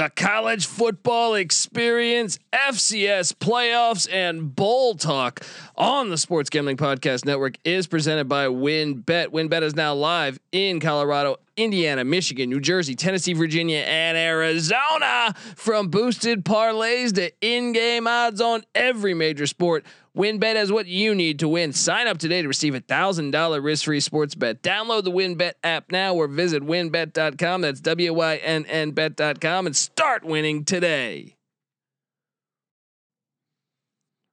The college football experience, FCS playoffs, and bowl talk on the Sports Gambling Podcast Network is presented by WynnBet. WynnBet is now live in Colorado, Indiana, Michigan, New Jersey, Tennessee, Virginia, and Arizona. From boosted parlays to in-game odds on every major sport. WynnBet has what you need to win. Sign up today to receive a thousand dollar risk free sports bet. Download the WynnBet app now or visit wynnbet.com. That's W Y N N bet.com and start winning today.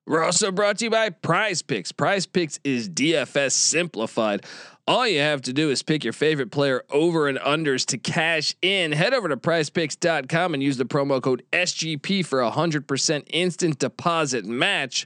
We're also brought to you by Prize Picks. Prize Picks is DFS simplified. All you have to do is pick your favorite player over and unders to cash in. Head over to prizepicks.com and use the promo code SGP for a 100% instant deposit match.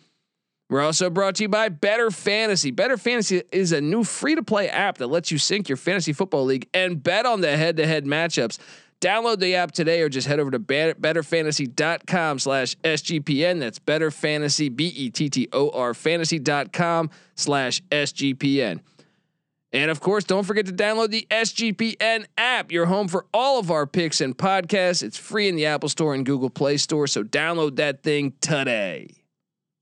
We're also brought to you by Bettor Fantasy. Bettor Fantasy is a new free to play app that lets you sync your fantasy football league and bet on the head to head matchups. Download the app today or just head over to bettorfantasy.com slash SGPN. That's better fantasy, B E T T O R fantasy.com slash SGPN. And of course, don't forget to download the SGPN app, your home for all of our picks and podcasts. It's free in the Apple Store and Google Play Store, so download that thing today.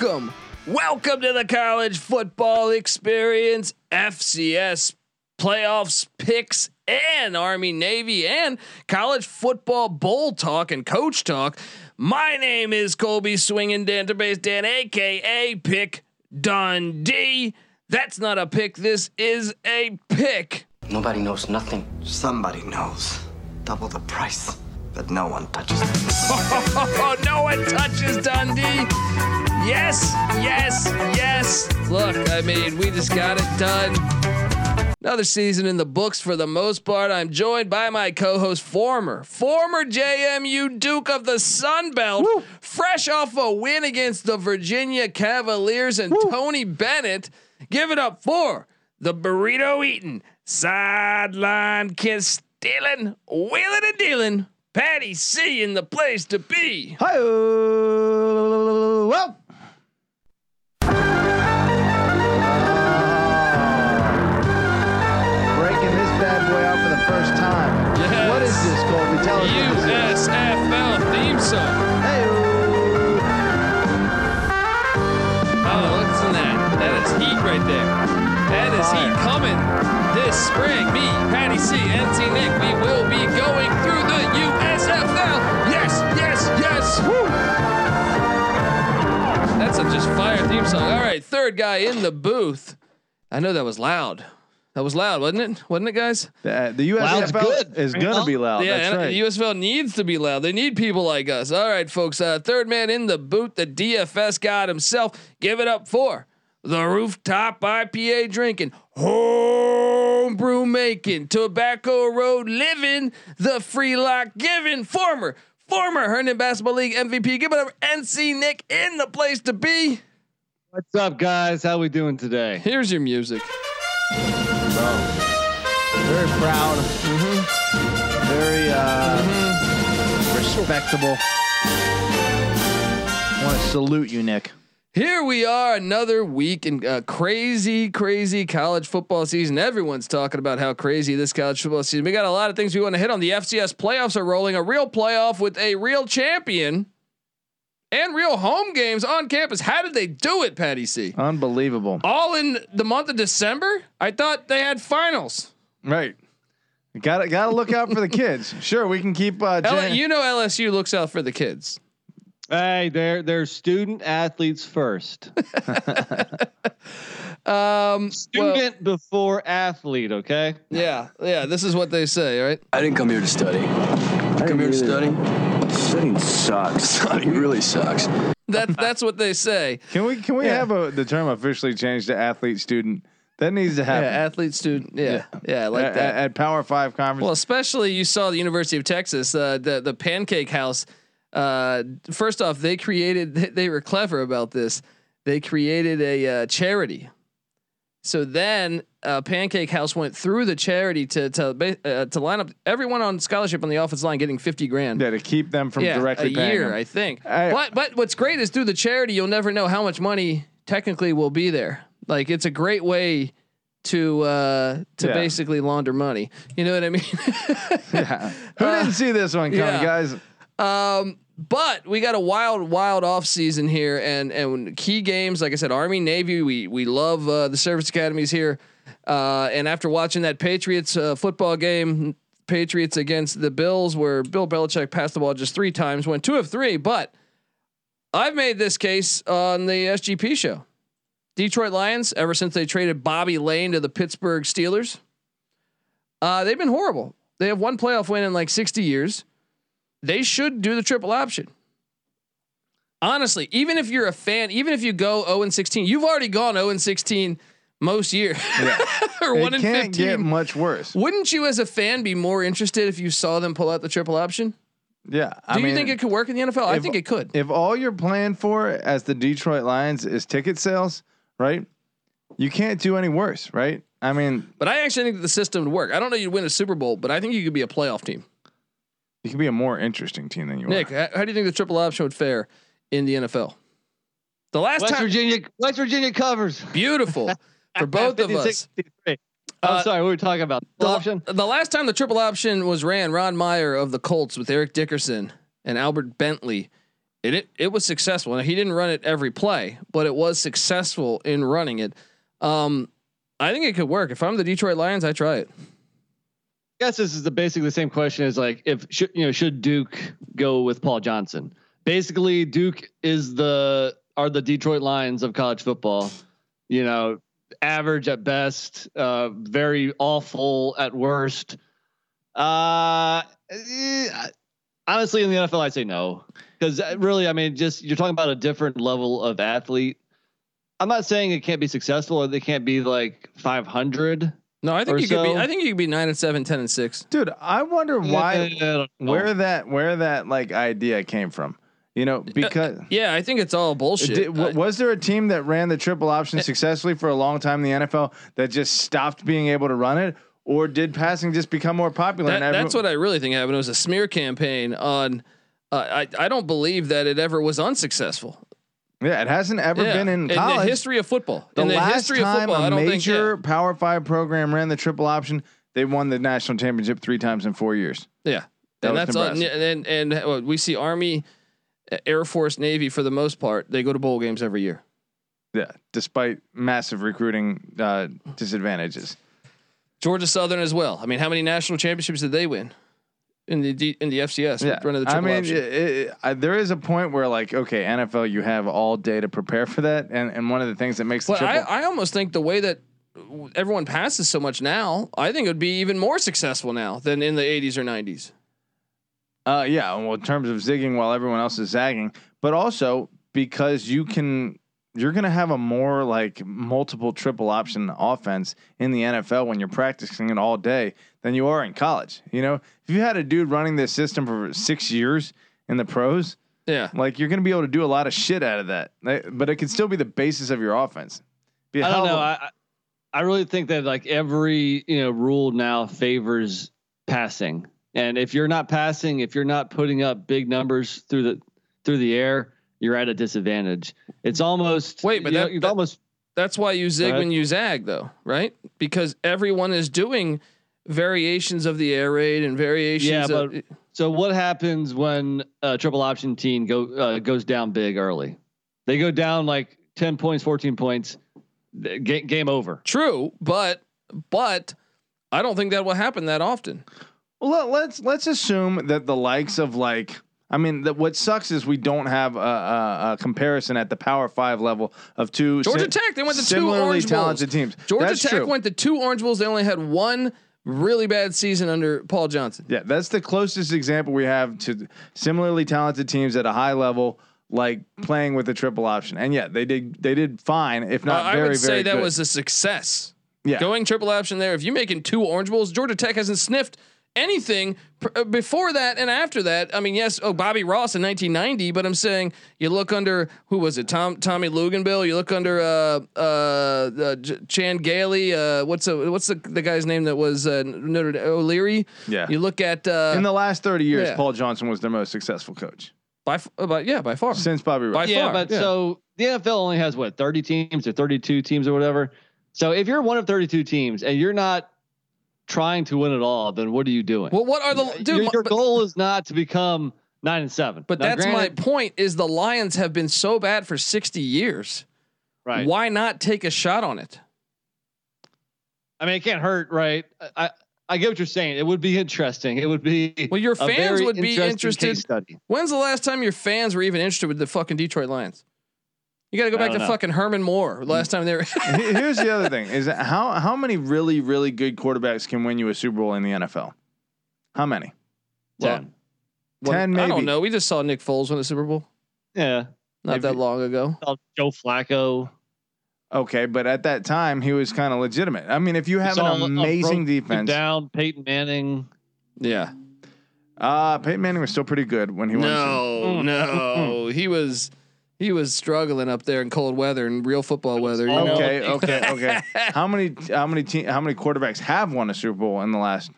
Welcome. Welcome to the college football experience, FCS playoffs, picks, and Army, Navy, and college football bowl talk and coach talk. My name is Colby Swinging Database Dan, aka Pick Dundee. That's not a pick. This is a pick. Nobody knows nothing. Somebody knows. Double the price, but no one touches it. Oh, no one touches Dundee. Yes, yes, yes. Look, I mean, we just got it done. Another season in the books for the most part. I'm joined by my co-host, former, former JMU Duke of the Sun Belt, fresh off a win against the Virginia Cavaliers and Tony Bennett. Give it up for the burrito eating, sideline kiss stealing, wheeling and dealing. Patty C in the place to be. Hi, well. Breaking this bad boy out for the first time. Yes. What is this, Colby? Tell us what this is. USFL theme song. Hey, Oh, listen that. That is heat right there. That is heat coming this spring. Me, Patty C, NC Nick, we will be going through the USFL. Yes, yes, yes. Woo. That's a just fire theme song. All right, third guy in the booth. I know that was loud. That was loud, wasn't it? Wasn't it, guys? the, the USFL good. is gonna on. be loud. yeah, That's right. the USFL needs to be loud. They need people like us. All right, folks. Uh, third man in the boot, the DFS god himself. Give it up for the rooftop IPA drinking, homebrew making, tobacco road living, the free lock giving, former former Herndon Basketball League MVP. Give it up, NC Nick in the place to be. What's up, guys? How we doing today? Here's your music. Very proud. Mm-hmm. Very uh, respectable. Want to salute you, Nick. Here we are, another week in uh, crazy, crazy college football season. Everyone's talking about how crazy this college football season. We got a lot of things we want to hit on. The FCS playoffs are rolling, a real playoff with a real champion and real home games on campus. How did they do it, Patty C? Unbelievable. All in the month of December? I thought they had finals. Right. Got to got to look out for the kids. Sure, we can keep. Uh, L- Jan- you know LSU looks out for the kids. Hey, they're they're student athletes first. Um, well, Student before athlete. Okay. yeah, yeah. This is what they say, right? I didn't come here to study. I come here to study. Studying sucks. Studying really sucks. That that's what they say. Can we can we Yeah. have a, the term officially changed to athlete student? That needs to Yeah, happen. athlete student. Yeah, yeah, I like at, that. at Power Five conference. Well, especially you saw the University of Texas, uh, the the Pancake House. Uh, first off, they created. They were clever about this. They created a uh, charity. So then, uh, Pancake House went through the charity to to uh, to line up everyone on scholarship on the offense line getting fifty grand. yeah, to keep them from yeah, directly a year, them. I think. I- but but what's great is through the charity, you'll never know how much money technically will be there. Like it's a great way to uh to Yeah. basically launder money. You know what I mean? Yeah. Who didn't see this one coming, yeah. guys? Um, but we got a wild, wild off season here, and and key games like I said, Army, Navy. We we love uh, the service academies here. Uh, and after watching that Patriots uh, football game, Patriots against the Bills, where Bill Belichick passed the ball just three times, went two of three. But I've made this case on the SGP show. Detroit Lions, ever since they traded Bobby Layne to the Pittsburgh Steelers, uh, they've been horrible. They have one playoff win in like 60 years they should do the triple option. Honestly, even if you're a fan, even if you go 0 and 16, you've already gone 0 and 16 most years or It 1 and can't 15. get much worse. Wouldn't you as a fan be more interested if you saw them pull out the triple option? Yeah. Do you mean, think it could work in the NFL? I think it could. if all you're playing for as the Detroit Lions is ticket sales, right? You can't do any worse, right? I mean, But I actually think that the system would work. I don't know you'd win a Super Bowl, but I think you could be a playoff team. You can be a more interesting team than you Nick, are. how, how do you think the triple option would fare in the NFL? The last West time, Virginia. West Virginia covers. beautiful for both of us. 56-53. I'm Uh, sorry. What were we talking about? The, option. the last time the triple option was ran, Ron Meyer of the Colts with Eric Dickerson and Albert Bentley, it it, it was successful. Now, he didn't run it every play, but it was successful in running it. Um, I think it could work. If I'm the Detroit Lions, I try it. Guess this is the basically the same question as like if should you know should Duke go with Paul Johnson? Basically, Duke is the are the Detroit Lions of college football. You know, average at best, uh, very awful at worst. Uh, eh, honestly, in the NFL, I say no because really, I mean, just you're talking about a different level of athlete. I'm not saying it can't be successful or they can't be like 500. No, I think Or you could be. I think you could be nine and seven, 10 and six. Dude, I wonder why I where that where that like idea came from. You know, because Yeah, I think it's all bullshit. Did, w- I- was there a team that ran the triple option successfully for a long time in the NFL that just stopped being able to run it, or did passing just become more popular? That, that's what I really think happened. It was a smear campaign on. Uh, I I don't believe that it ever was unsuccessful. Yeah, it hasn't ever Yeah, been in college. In the history of football. The in the last history of time football, I a don't think. major Yeah, Power Five program ran the triple option, they won the national championship three times in four years. yeah. That and that's all, Nebraska. and and uh, we see Army, Air Force, Navy for the most part. They go to bowl games every year. Yeah, despite massive recruiting uh, disadvantages. Georgia Southern as well. I mean, how many national championships did they win in the D, in the FCS? Yeah, running the I mean, it, it, I, there is a point where like, okay, NFL, you have all day to prepare for that, and and one of the things that makes the But I, I almost think the way that everyone passes so much now, I think it would be even more successful now than in the 80s or 90s. Uh, yeah. Well, in terms of zigging while everyone else is zagging, but also because you can, you're going to have a more like multiple triple option offense in the NFL when you're practicing it all day than you are in college. You know, if you had a dude running this system for six years in the pros, Yeah. like you're going to be able to do a lot of shit out of that. But it could still be the basis of your offense. I don't know. I really think that like every you know rule now favors passing, and if you're not passing, if you're not putting up big numbers through the through the air, you're at a disadvantage. It's almost Wait, but you know, that- you've that- almost That's why you zig ahead. when you zag, though, right? Because everyone is doing variations of the air raid and variations. Yeah, of, but- so what happens when a triple option team go uh, goes down big early? They go down like ten points, fourteen points. th- Game, game over. true, but but I don't think that will happen that often. Well, let's let's assume that the likes of like I mean, the, what sucks is we don't have a, a, a comparison at the Power Five level of two Georgia si- Tech, they went to two similarly Orange talented Bowls. teams. Georgia That's Tech true. went to two Orange Bowls. They only had one really bad season under Paul Johnson. Yeah, that's the closest example we have to similarly talented teams at a high level, like playing with a triple option. And yeah, they did they did fine, if Uh, not I would say very that good. was a success. yeah. Going triple option there. If you're making two Orange Bowls, Georgia Tech hasn't sniffed anything pr- uh, before that and after that. I mean, yes, oh Bobby Ross in 1990, but I'm saying you look under who was it? Tom Tommy Luginbill. You look under uh uh, uh J- Chan Gailey. Uh, what's the what's the, the guy's name that was uh, Notre Dame, O'Leary? Yeah. You look at uh, In the last 30 years, yeah. Paul Johnson was their most successful coach by f- uh, by yeah by far. since Bobby Ross. By yeah, far, but yeah. so the NFL only has what 30 teams or 32 teams or whatever. So if you're one of 32 teams and you're not trying to win it all, then what are you doing? Well, what are the dude? your, your but- goal is not to become nine and seven. But Now, that's granted- my point. Is the Lions have been so bad for 60 years. right. Why not take a shot on it? I mean, it can't hurt, right? I I get what you're saying. It would be interesting. It would be Well, your fans would be interested. When's the last time your fans were even interested with the fucking Detroit Lions? You got to go back to know. fucking Herman Moore. Last time they were. Here's the other thing: is that how how many really really good quarterbacks can win you a Super Bowl in the NFL? How many? Ten. Ten, I don't know. We just saw Nick Foles win the Super Bowl Yeah. not If that long ago. Joe Flacco. Okay, but at that time he was kind of legitimate. I mean, if you have an a- a amazing defense, Down Peyton Manning. Yeah. uh, Peyton Manning was still pretty good when he won. the No, no, he was he was struggling up there in cold weather and real football weather. You know? Okay, okay, okay. how many how many te- how many quarterbacks have won a Super Bowl in the last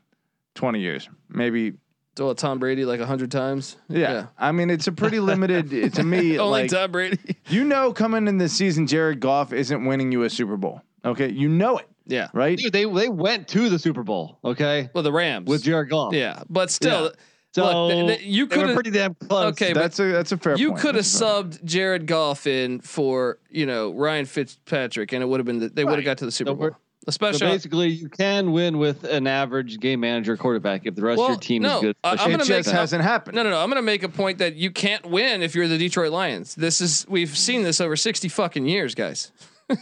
twenty years? Maybe. So Tom Brady like a hundred times. Yeah. I mean, it's a pretty limited. to me, Only like Tom Brady. you know, coming in this season, Jared Goff isn't winning you a Super Bowl. Okay, you know it, yeah. right? Dude, they they went to the Super Bowl. Okay. Well, the Rams With Jared Goff. Yeah, but still, Yeah. So Look, th- th- you coulda- pretty damn close. Okay, but That's a that's a fair. you could have That's a fair- subbed Jared Goff in for you know Ryan Fitzpatrick, and it would have been the, they would have got to the Super So Bowl. we're- So Especially, basically, you can win with an average game manager quarterback if the rest Well, of your team no, is good. I- I'm It gonna just make a- hasn't happened. no, no, no. I'm going to make a point that you can't win if you're the Detroit Lions. This is we've seen this over 60 fucking years, guys. All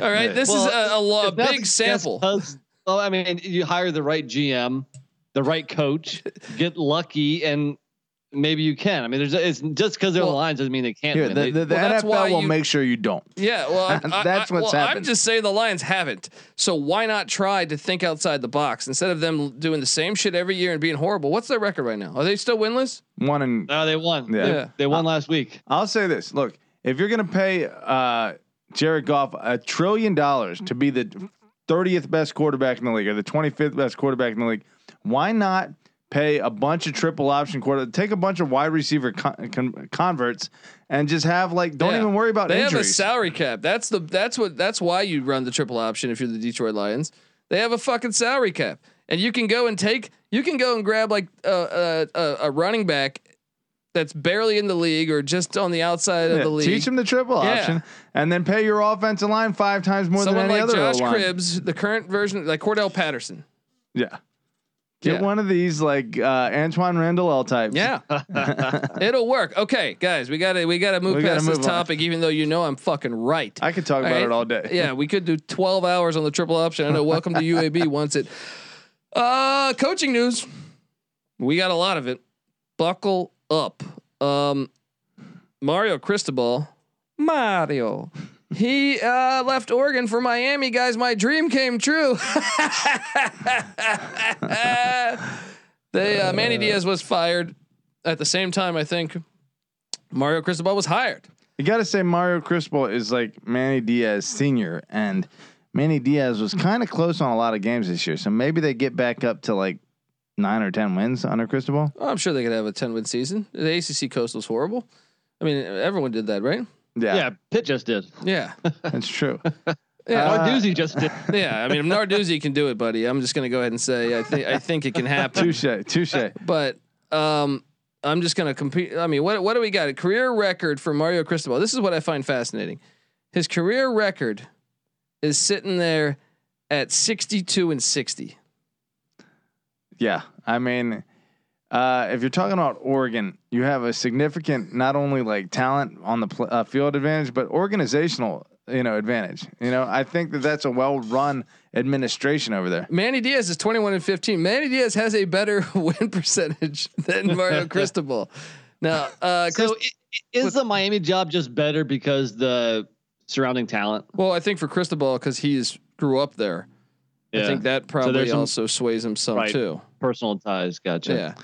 right, this is a, a, a big sample. Well, I mean, you hire the right GM, the right coach, get lucky, and maybe you can. I mean, there's it's just because they're on Well, the lines doesn't mean they can't Here, win. the, They- the, the well, that's why NFL will you- make sure you don't. Yeah, well, I, I- That's I- what's well, I'm just saying the Lions haven't. So why not try to think outside the box instead of them doing the same shit every year and being horrible? What's their record right now? Are they still winless? One and no, they won. Yeah. They, they won last week. I'll say this: Look, if you're going to pay uh, Jared Goff a trillion dollars to be the 30th best quarterback in the league or the 25th best quarterback in the league, why not pay a bunch of triple option quarter, take a bunch of wide receiver con- con- converts, and just have like don't Yeah. even worry about injuries. They have a salary cap. That's the that's what that's why you run the triple option if you're the Detroit Lions. They have a fucking salary cap, and you can go and take you can go and grab like a a, a running back that's barely in the league or just on the outside of the league. teach them the triple Yeah. option, and then pay your offensive line five times more Someone than any like other Josh O-line. Cribbs, the current version, like Cordarrelle Patterson. Yeah. Get Yeah. one of these like uh, Antwaan Randle El types. Yeah, it'll work. Okay, guys, we gotta we gotta move We gotta past this move on. topic, even though you know I'm fucking right. I could talk about right? it all day. Yeah, we could do 12 hours on the triple option. I know. Welcome to UAB wants it. Uh, coaching news. We got a lot of it. Buckle up. Um, Mario Cristobal. Mario. He uh, left Oregon for Miami, guys. My dream came true. they uh, Manny Diaz was fired at the same time. I think Mario Cristobal was hired. You got to say Mario Cristobal is like Manny Diaz senior, and Manny Diaz was kind of close on a lot of games this year. So maybe they get back up to like nine or ten wins under Cristobal. I'm sure they could have a 10 win season. The ACC Coast was horrible. I mean, everyone did that, right? Yeah, Yeah, Pitt just did. Yeah. that's true. Yeah. Uh, Narduzzi just did. yeah. I mean, if Narduzzi can do it, buddy, I'm just going to go ahead and say I think I think it can happen. touche, touche. But um, I'm just going to compete. I mean, what what do we got? A career record for Mario Cristobal. This is what I find fascinating. His career record is sitting there at 62 and 60. Yeah, I mean, uh, if you're talking about Oregon, you have a significant not only like talent on the pl- uh, field advantage, but organizational you know advantage. You know, I think that that's a well run administration over there. Manny Diaz is 21 and 15. Manny Diaz has a better win percentage than Mario Cristobal. Now, uh, Chris, So i- i- is the Miami job just better because the surrounding talent? well, I think for Cristobal because he's grew up there. I think that probably there's some- also sways him some Right. too. Personal ties. Gotcha. Yeah.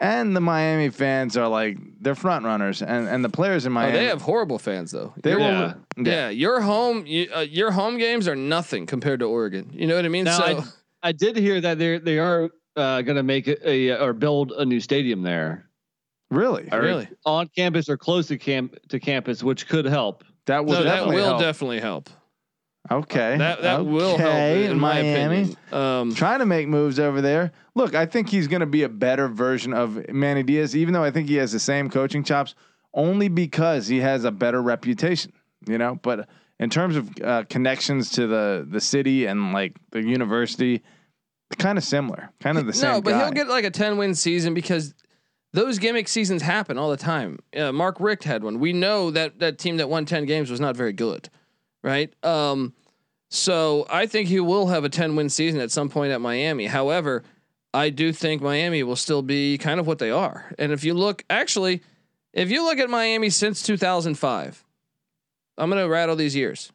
And the Miami fans are like they're front runners, and and the players in Oh, Miami they have horrible fans though. they Your- will Yeah. yeah. your home you, uh, your home games are nothing compared to Oregon. You know what I mean? Now, so I, I did hear that they they are uh, going to make a, a or build a new stadium there, really or Really? on campus or close to camp to campus, which could help. that will no, that will help. definitely help. Okay That that will help Okay, in my Miami. opinion. Um, trying to make moves over there. Look, I think he's going to be a better version of Manny Diaz, even though I think he has the same coaching chops, only because he has a better reputation. You know, but in terms of uh, connections to the the city and like the university, kind of similar, kind of the same. no, but guy. he'll get like a 10 win season because those gimmick seasons happen all the time. Uh, Mark Richt had one. We know that that team that won 10 games was not very good, right? Um, so I think he will have a 10 win season at some point at Miami. However, I do think Miami will still be kind of what they are. And if you look, actually, if you look at Miami since 2005, I'm going to rattle these years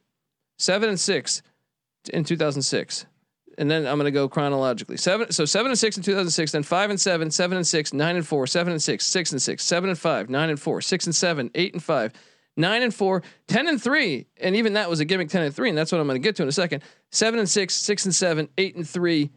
seven and six in 2006 and then I'm going to go chronologically. Seven, so seven and six in 2006, then five and seven, seven and six, nine and four, seven and six, six and six, seven and five, nine and four, six and seven, eight and five, nine and four, 10 and three, and even that was a gimmick 10 and three, and that's what I'm going to get to in a second. Seven and six, six and seven, eight and three,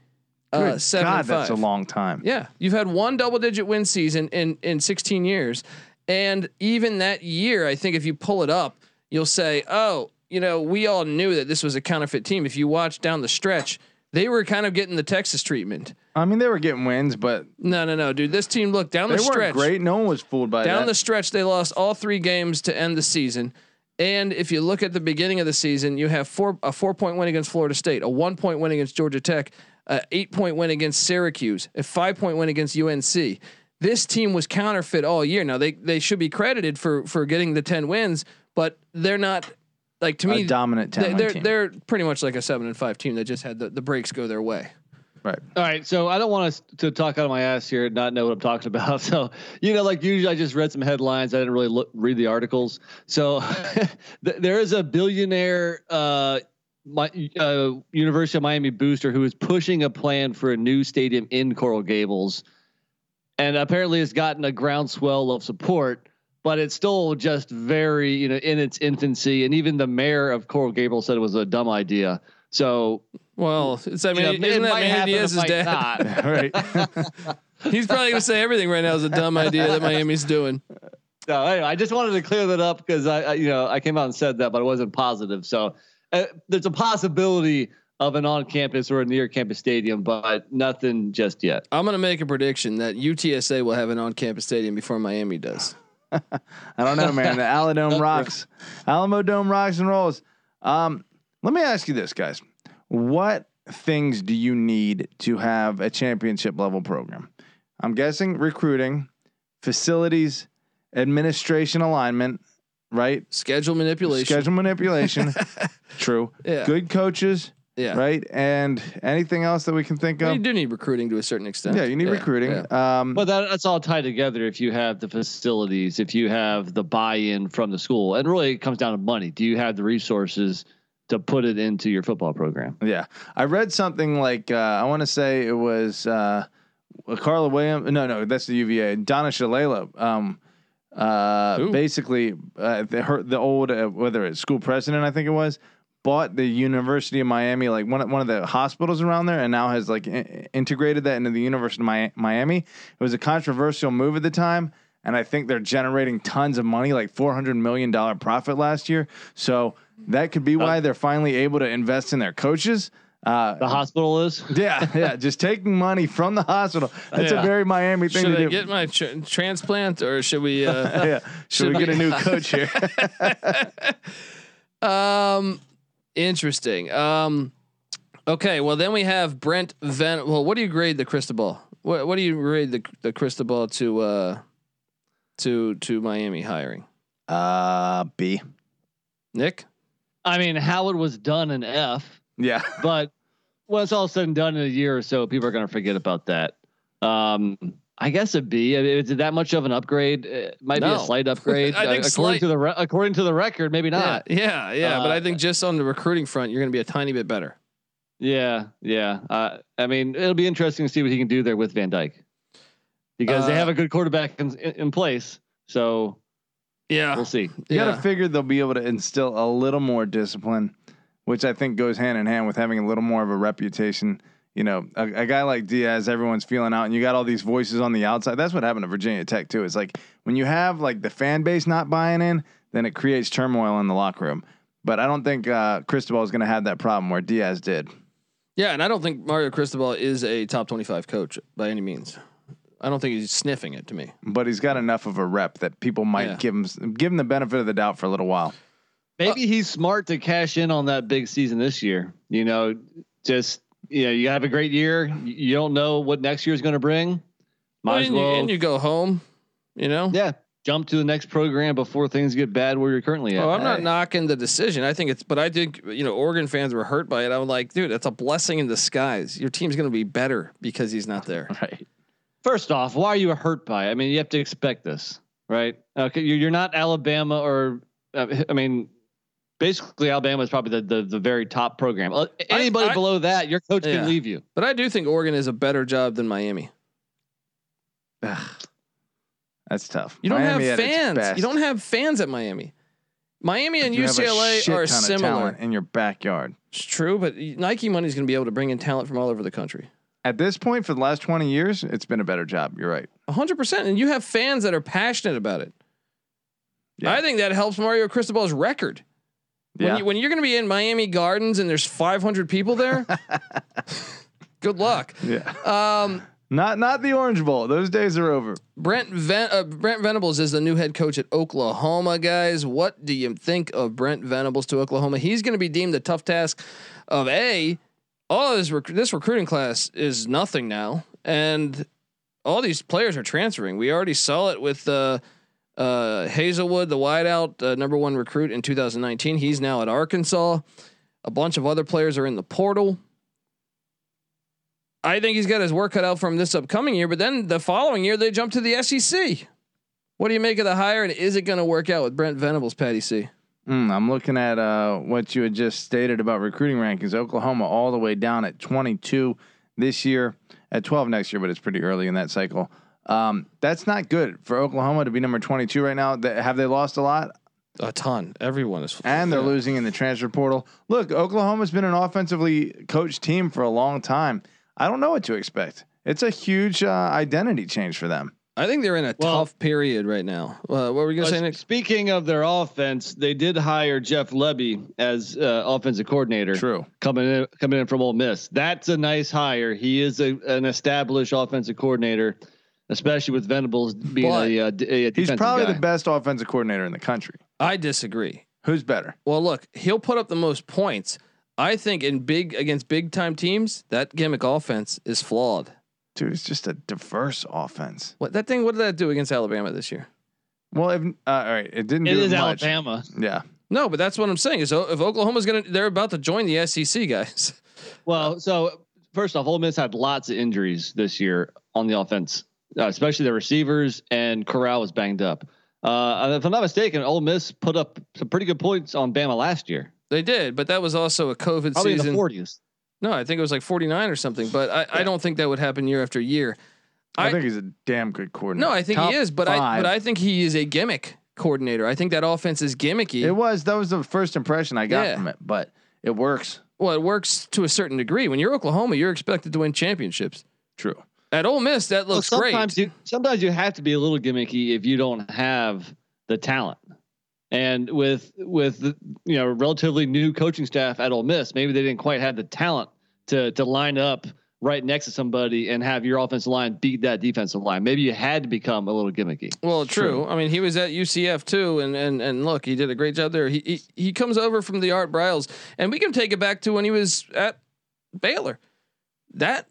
uh, seven God, and five. that's a long time. Yeah, you've had one double digit win season in in 16 years, and even that year, I think if you pull it up, you'll say, "Oh, you know, we all knew that this was a counterfeit team." If you watch down the stretch, they were kind of getting the Texas treatment. I mean, they were getting wins, but No, no, no, dude. This team, look down they the weren't stretch. great. No one was fooled by that. Down that. the stretch, they lost all three games to end the season. And if you look at the beginning of the season, you have four a four point win against Florida State, a one point win against Georgia Tech, a eight point win against Syracuse, a five point win against UNC. This team was counterfeit all year. Now they they should be credited for for getting the ten wins, but they're not like to a me. dominant they- talent they're team. they're pretty much like a seven and five team that just had the, the breaks go their way. right. All right, so I don't want us to talk out of my ass here and not know what I'm talking about. So, you know, like usually I just read some headlines. I didn't really look, read the articles. So, there is a billionaire uh, my, uh, University of Miami booster who is pushing a plan for a new stadium in Coral Gables, and apparently has gotten a groundswell of support. But it's still just very, you know, in its infancy, and even the mayor of Coral Gables said it was a dumb idea. So, Well, it's I you mean, know, isn't that might Manny happen, it Diaz's dad? not. right. He's probably gonna say everything right now is a dumb idea that Miami's doing. No, anyway, I just wanted to clear that up because I, I, you know, I came out and said that, but it wasn't positive. So uh, there's a possibility of an on-campus or a near-campus stadium, but nothing just yet. I'm gonna make a prediction that UTSA will have an on-campus stadium before Miami does. I don't know, man. The Aladome rocks. Alamo Dome rocks and rolls. Um, let me ask you this, guys. What things do you need to have a championship level program? I'm guessing recruiting, facilities, administration alignment, right? Schedule manipulation. Schedule manipulation. True. Yeah. Good coaches, Yeah. right? And anything else that we can think of? You do need recruiting to a certain extent. Yeah, you need recruiting. yeah. Um, But that, that's all tied together. If you have the facilities, if you have the buy-in from the school, and really it comes down to money. Do you have the resources to put it into your football program? Yeah, I read something like uh, I want to say it was uh, Carla Williams. No, no, that's the UVA. Donna Shalala. Um, uh, Who? basically, uh, the, her, the old uh, whether it's school president, I think it was, bought the University of Miami, like one of, one of the hospitals around there, and now has like i- integrated that into the University of Miami. It was a controversial move at the time. And I think they're generating tons of money, like four hundred million dollar profit last year. So that could be why they're finally able to invest in their coaches. Uh, The hospital is. yeah, yeah, just taking money from the hospital. That's Yeah. a very Miami thing Should to I do. get my tr- transplant or should we? Uh, yeah, should we get a new coach here? um, interesting. Um, okay. Well, then we have Brent Ven. Well, what do you grade the Cristobal? What what do you grade the the crystal ball to uh to to Miami hiring? Uh, B. Nick? I mean, Howard was done an F, Yeah. but when it's all said and done in a year or so, people are going to forget about that. Um, I guess a B. I mean, is it that much of an upgrade? It might be a slight upgrade. I think Uh, according slight- to the re- according to the record, maybe not. Yeah, yeah, yeah. but Uh, I think just on the recruiting front, you're going to be a tiny bit better. Yeah, yeah. Uh, I mean, it'll be interesting to see what he can do there with Van Dyke because they Uh, have a good quarterback in, in place. So Yeah, we'll see. You yeah. got to figure they'll be able to instill a little more discipline, which I think goes hand in hand with having a little more of a reputation. You know, a, a guy like Diaz, everyone's feeling out, and you got all these voices on the outside. That's what happened to Virginia Tech too. It's like when you have like the fan base not buying in, then it creates turmoil in the locker room. But I don't think uh, Cristobal is going to have that problem where Diaz did. yeah. And I don't think Mario Cristobal is a top 25 coach by any means. I don't think he's sniffing it to me. But he's got enough of a rep that people might Yeah. give him give him the benefit of the doubt for a little while. Maybe he's smart to cash in on that big season this year. You know, just you know, you have a great year. You- You don't know what next year is going to bring. Might as and, you, well, and you go home, you know. yeah, jump to the next program before things get bad where you're currently at. Oh, I'm not knocking the decision. I think it's, but I think you know, Oregon fans were hurt by it. I'm like, dude, that's a blessing in disguise. Your team's going to be better because he's not there. Right. First off, why are you hurt by it? I mean, you have to expect this, right? Okay, you're, you're not Alabama or, uh, I mean, basically Alabama is probably the the, the very top program. Uh, Anybody I- below that, your coach Yeah. can leave you. But I do think Oregon is a better job than Miami. That's tough. You don't Miami have fans. You don't have fans at Miami. Miami and You a UCLA are similar. in your backyard. It's true, but Nike money is going to be able to bring in talent from all over the country. At this point, for the last 20 years, it's been a better job. You're right. hundred percent, and you have fans that are passionate about it. Yeah. I think that helps Mario Cristobal's record. When, Yeah. you, when you're going to be in Miami Gardens and there's 500 people there, good luck. Yeah. Um, Not not the Orange Bowl. Those days are over. Brent Ven- uh, Brent Venables is the new head coach at Oklahoma, guys. What do you think of Brent Venables to Oklahoma? He's going to be deemed a tough task of a all this rec- this recruiting class is nothing now, and all these players are transferring. We already saw it with uh, uh, Haselwood, the wideout uh, number one recruit in 2019. He's now at Arkansas. A bunch of other players are in the portal. I think he's got his work cut out from this upcoming year, but then the following year they jump to the SEC. What do you make of the hire, and is it going to work out with Brent Venables, Patty C? Mm, I'm looking at uh, what you had just stated about recruiting rankings. Oklahoma all the way down at 22 this year, at 12 next year, but it's pretty early in that cycle. Um, that's not good for Oklahoma to be number 22 right now. Th- Have they lost a lot? A ton. Everyone is, And they're Yeah. losing in the transfer portal. Look, Oklahoma's been an offensively coached team for a long time. I don't know what to expect. It's a huge uh, identity change for them. I think they're in a Well- tough period right now. Uh, what were we going to say, Nick? speaking of their offense, they did hire Jeff Lebby as uh, offensive coordinator. True. coming in coming in from Ole Miss. That's a nice hire. He is a, an established offensive coordinator, especially with Venables being But a, uh, d- a He's probably guy. the best offensive coordinator in the country. I disagree. Who's better? Well, look, he'll put up the most points. I think in big against big time teams, that gimmick offense is flawed. Dude, it's just a diverse offense. What that thing? What did that do against Alabama this year? Well, if uh, all right, it didn't It do is much. Alabama. Yeah, No, but that's what I'm saying. Is if Oklahoma's gonna, they're about to join the SEC, guys. Well, so first off, Ole Miss had lots of injuries this year on the offense, uh, especially the receivers, and Corral was banged up. Uh, if I'm not mistaken, Ole Miss put up some pretty good points on Bama last year, They did, but that was also a COVID season. probably in the 40s. No, I think it was like 49 or something. But I, I don't think that would happen year after year. I, I- think he's a damn good coordinator. No, I think Top he is, but I but I think he is a gimmick coordinator. I think that offense is gimmicky. it was that was the first impression I got Yeah. from it, but it works. well, it works to a certain degree. When you're Oklahoma, you're expected to win championships. True. At Ole Miss, that looks well, great. sometimes You, sometimes you have to be a little gimmicky if you don't have the talent. And with with the, you know relatively new coaching staff at Ole Miss, maybe they didn't quite have the talent to to line up right next to somebody and have your offensive line beat that defensive line. Maybe you had to become a little gimmicky. Well, true. I mean, he was at UCF too, and and and look, he did a great job there. He he, he comes over from the Art Briles, and we can take it back to when he was at Baylor. That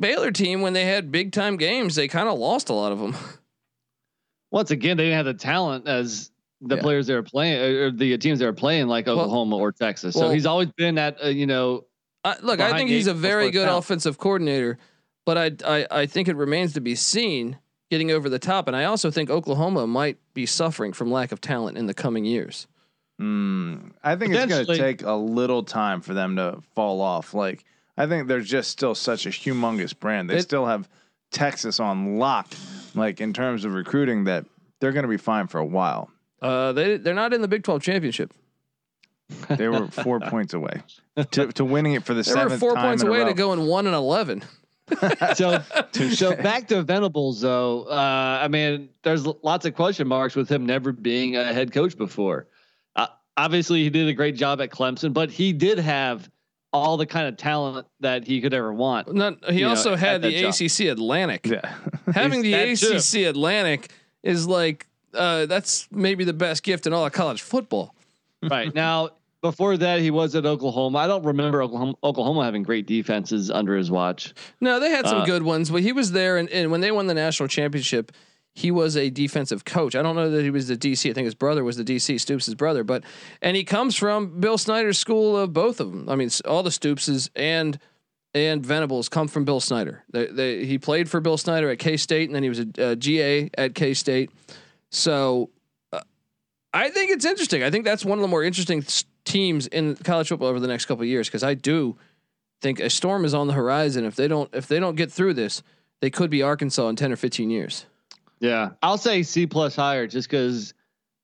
Baylor team when they had big time games, they kind of lost a lot of them. Once again, they didn't have the talent as the Yeah. players they were playing or the teams they were playing, like Well- Oklahoma or Texas. well- so he's always been at uh, you know I, look, I think he's a very good talent. offensive coordinator, but I, I I think it remains to be seen getting over the top. And I also think Oklahoma might be suffering from lack of talent in the coming years. Mm, I think it's going to take a little time for them to fall off. Like I think they're just still such a humongous brand. They It- still have Texas on lock, like in terms of recruiting. That they're going to be fine for a while. Uh, they they're not in the Big Twelve championship. They were four points away to, to winning it for the They were seventh four time points away to going one and eleven. so so back to Venables though. Uh, I mean, there's lots of question marks with him never being a head coach before. Uh, obviously, he did a great job at Clemson, but he did have all the kind of talent that he could ever want. Not, he You know, also had the. ACC Atlantic. Yeah, Having the too. ACC Atlantic is like uh, that's maybe the best gift in all of college football. right now, before that, he was at Oklahoma. I don't remember Oklahoma, Oklahoma having great defenses under his watch. No, they had some Uh, good ones, but he was there, and, and when they won the national championship, he was a defensive coach. I don't know that he was the DC. I think his brother was the DC, Stoops' brother, but and he comes from Bill Snyder's school of both of them. I mean, all the Stoopses and and Venables come from Bill Snyder. They, they, he played for Bill Snyder at K State, and then he was a, uh GA at K State. So uh, I think it's interesting. I think that's one of the more interesting teams in college football over the next couple years because I do think a storm is on the horizon. If they don't if they don't get through this, they could be Arkansas in ten or fifteen years. Yeah, I'll say C plus higher just because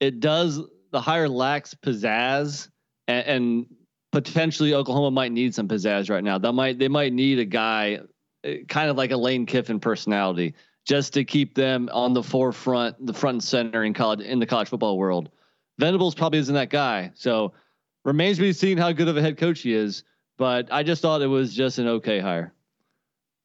it does. The higher lacks pizzazz, and, and potentially Oklahoma might need some pizzazz right now. They might they might need a guy, uh, kind of like a Lane Kiffin personality, just to keep them on the forefront, the front and center in college in the college football world. Venables probably isn't that guy, so remains to be seen how good of a head coach he is. But I just thought it was just an okay hire.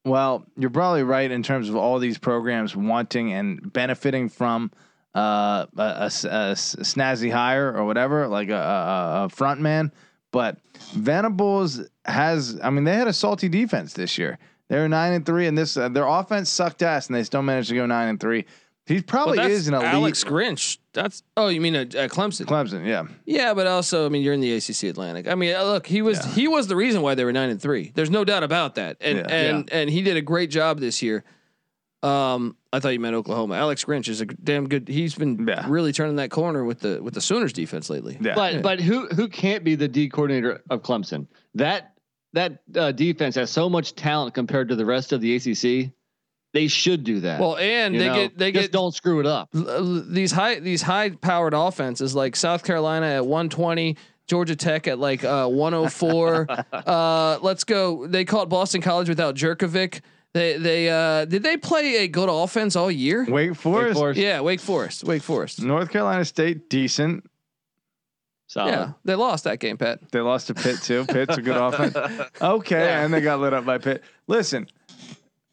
Well, you're probably right in terms of all these programs wanting and benefiting from uh, a, a a snazzy hire or whatever, like a, a, a front man. But Venables has, I mean, they had a salty defense this year. They were nine and three, and this uh, their offense sucked ass, and they still managed to go nine and three. He probably Well, is an elite. Alex Grinch. That's oh, you mean at, at Clemson? Clemson, yeah. Yeah, but also, I mean, you're in the ACC Atlantic. I mean, uh, look, he was he was the reason why they were nine and three. There's no doubt about that, and Yeah. and and he did a great job this year. Um, I thought you meant Oklahoma. Alex Grinch is a damn good. He's been Yeah. really turning that corner with the with the Sooners defense lately. Yeah. But Yeah. but who who can't be the D coordinator of Clemson? That that uh, defense has so much talent compared to the rest of the ACC. They should do that. Well, and You they know, get they just get don't screw it up. l- l- these high these high powered offenses like South Carolina at 120, Georgia Tech at like uh, 104. uh, let's go. They caught Boston College without Jurkovec. They they uh, did they play a good offense all year? Wake Forest, Forest. Yeah, Wake Forest. Wake Forest. North Carolina State, decent. Solid. Yeah, they lost that game, Pat. They lost to Pitt too. Pitt's a good offense. Okay, Yeah. and they got lit up by Pitt. Listen,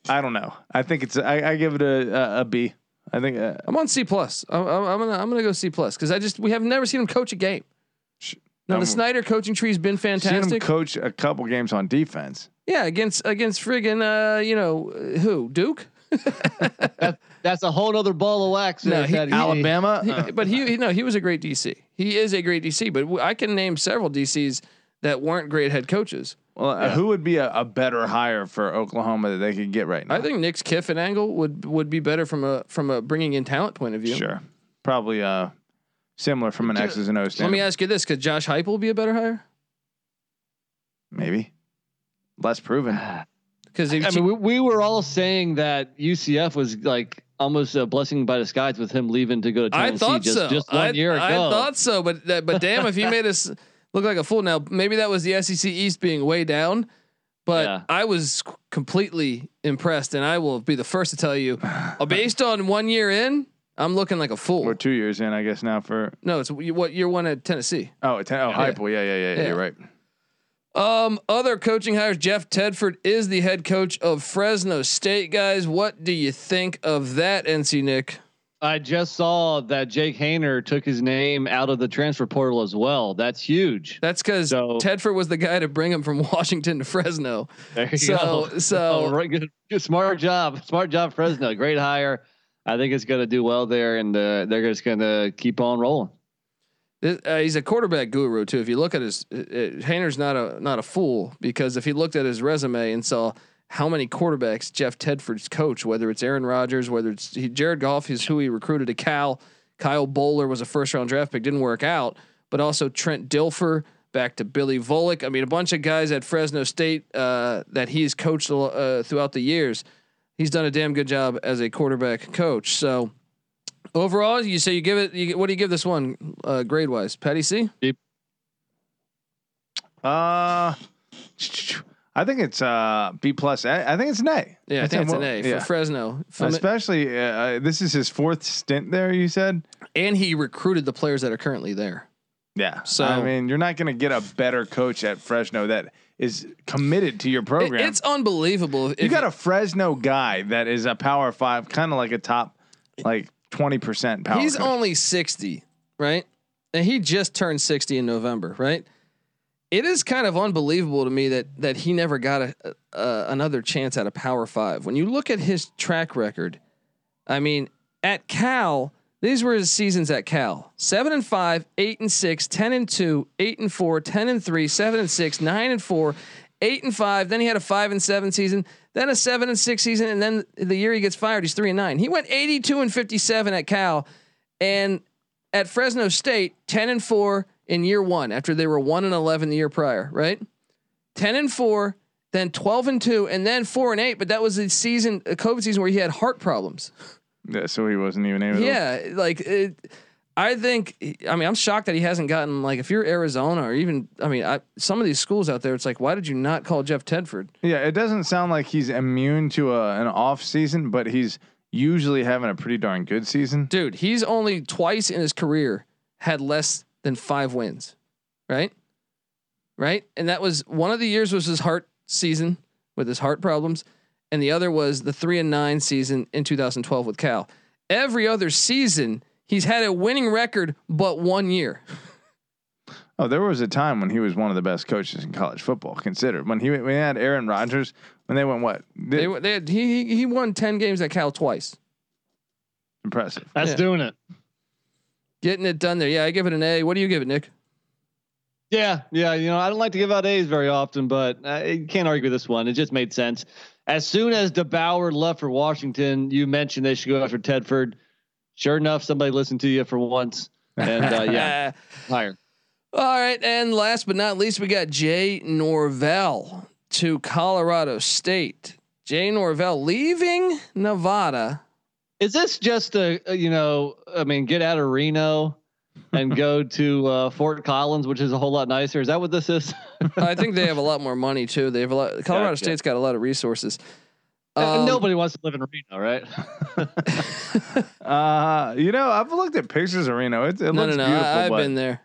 I don't know. I think it's. I, I give it a, a, a B. I think. Uh, I'm on C plus. I'm, I'm, I'm gonna I'm gonna go C plus because I just we have never seen him coach a game. Now I'm- the Snyder coaching tree's been seen him fantastic. coach a couple games on defense. yeah, against against friggin' uh, you know uh, who Duke. That's a whole other ball of wax. No, there, he- Alabama. He- uh, but he, he no, he was a great DC. He is a great DC. But I can name several DCs that weren't great head coaches. well, uh, who would be a, a better hire for Oklahoma that they could get right now? I think Nick's Kiffin angle would would be better from a from a bringing in talent point of view. sure, probably uh, similar from an X's and O's Let me ask you this: Could Josh Heupel be a better hire? Maybe less proven. Because I mean, we, we were all saying that UCF was like almost a blessing by disguise with him leaving to go to I thought just, so. just one I, year ago. I thought so, but but damn, if he made us look like a fool. Now maybe that was the SEC East being way down, but Yeah. I was completely impressed, and I will be the first to tell you, uh, based on one year in, I'm looking like a fool. We're two years in, I guess now for. no, it's what year one at Tennessee. Oh, ten, oh, Yeah. Heupel. Yeah, yeah, yeah, yeah. Yeah. You're right. Um, other coaching hires. Jeff Tedford is the head coach of Fresno State. Guys, what do you think of that, NC Nick? I just saw that Jake Haener took his name out of the transfer portal as well. That's huge. That's because So- Tedford was the guy to bring him from Washington to Fresno. There you So go. so Oh, right, good, good, smart job, smart job, Fresno. Great hire. I think it's going to do well there, and uh, they're just going to keep on rolling. This- Uh, he's a quarterback guru too. If you look at his, uh, uh, Haener's not a not a fool because if he looked at his resume and saw how many quarterbacks Jeff Tedford's coach, whether it's Aaron Rodgers, whether it's he, Jared Goff, is who he recruited to Cal. Kyle Boller was a first round draft pick, didn't work out, but also Trent Dilfer. Back to Billy Volek. I mean, a bunch of guys at Fresno State uh, that he's coached uh, throughout the years. He's done a damn good job as a quarterback coach. So overall, you say you give it. You, what do you give this one uh, grade wise? Patty C. Uh, I think it's uh B plus. I, I think it's an A. Yeah, I think it's an A for Yeah. Fresno. From- Especially, uh, uh, this is his fourth stint there. You said. and he recruited the players that are currently there. Yeah. So- I mean, you're not going to get a better coach at Fresno that is committed to your It- program. it's unbelievable. If you got a Fresno guy that is a power five, kind of like a top, like twenty percent power. He's coach. only sixty, right? And he just turned sixty in November, right? It is kind of unbelievable to me that that he never got a, a another chance at a Power Five. When you look at his track record, I mean, at Cal, these were his seasons at Cal: seven and five, eight and six, 10 and two, eight and four, 10 and three, seven and six, nine and four, eight and five. Then he had a five and seven season, then a seven and six season, and then the year he gets fired, he's three and nine. He went eighty-two and fifty-seven at Cal, and at Fresno State, ten and four in year one after they were one and eleven the year prior, right? Ten and four, then twelve and two, and then four and eight. But that was the season, a COVID season where he had heart problems. Yeah, so he wasn't even able. to Yeah, like it, I think. I mean, I'm shocked that he hasn't gotten like if you're Arizona or even. I mean, I, some of these schools out there, it's like, why did you not call Jeff Tedford? Yeah, it doesn't sound like he's immune to a, an off season, but he's usually having a pretty darn good season. Dude, he's only twice in his career had less than five wins, right? Right, and that was one of the years was his heart season with his heart problems, and the other was the three and nine season in 2012 with Cal. Every other season, he's had a winning record, but one year. Oh, there was a time when he was one of the best coaches in college football, considered. When he when he had Aaron Rodgers, when they went what? They, were- they had, he he- he won ten games at Cal twice, impressive. That's Yeah. doing it. Getting it done there. Yeah, I give it an A. What do you give it, Nick? Yeah, yeah. You know, I don't like to give out A's very often, but I can't argue with this one. It just made sense. As soon as DeBoer left for Washington, you mentioned they should go after Tedford. Sure enough, somebody listened to you for once, and uh, yeah, higher. All right, and last but not least, we got Jay Norvell to Colorado State. Jay Norvell leaving Nevada. Is this just a, a you know? I mean, get out of Reno and go to uh, Fort Collins, which is a whole lot nicer. Is that what this is? I think they have a lot more money too. They have a lot. Colorado Gotcha. State's got a lot of resources. Um, Nobody wants to live in Reno, right? Uh, you know, I've looked at pictures of Reno. It, it No, looks no, no. beautiful. I, I've been there.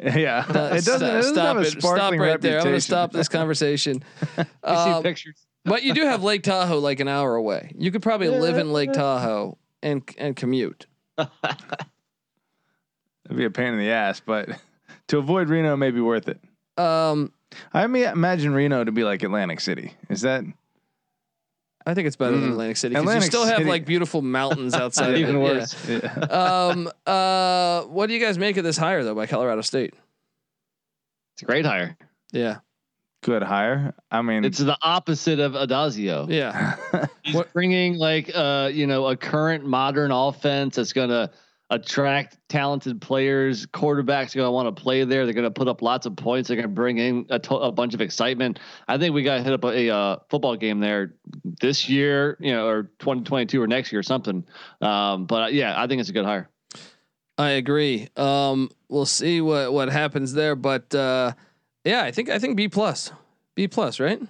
yeah, Uh, it doesn't. stop, it doesn't stop have a it. Stop sparkling right there. I'm going to stop this conversation. You Um, see pictures. But you do have Lake Tahoe like an hour away. You could probably live in Lake Tahoe and and commute. It'd be a pain in the ass, but to avoid Reno may be worth it. Um, I mean, imagine Reno to be like Atlantic City. Is that? I think it's better than Mm. Atlantic City because you Atlantic still have City- like beautiful mountains outside. of Even it. worse. Yeah. Yeah. Um. Uh. What do you guys make of this hire though by Colorado State? It's a great hire. Yeah. Good hire. I mean, It's the opposite of Addazio. Yeah. He's What- bringing like uh you know a current modern offense that's gonna attract talented players. Quarterbacks are gonna want to play there. They're gonna put up lots of points. They're gonna bring in a, to- a bunch of excitement. I think we got to hit up a, a uh, football game there this year, you know, or 2022 or next year or something. Um, but uh, yeah, I think it's a good hire. I agree. Um. We'll see what what happens there, but uh, yeah, I think I think B plus, B plus, right?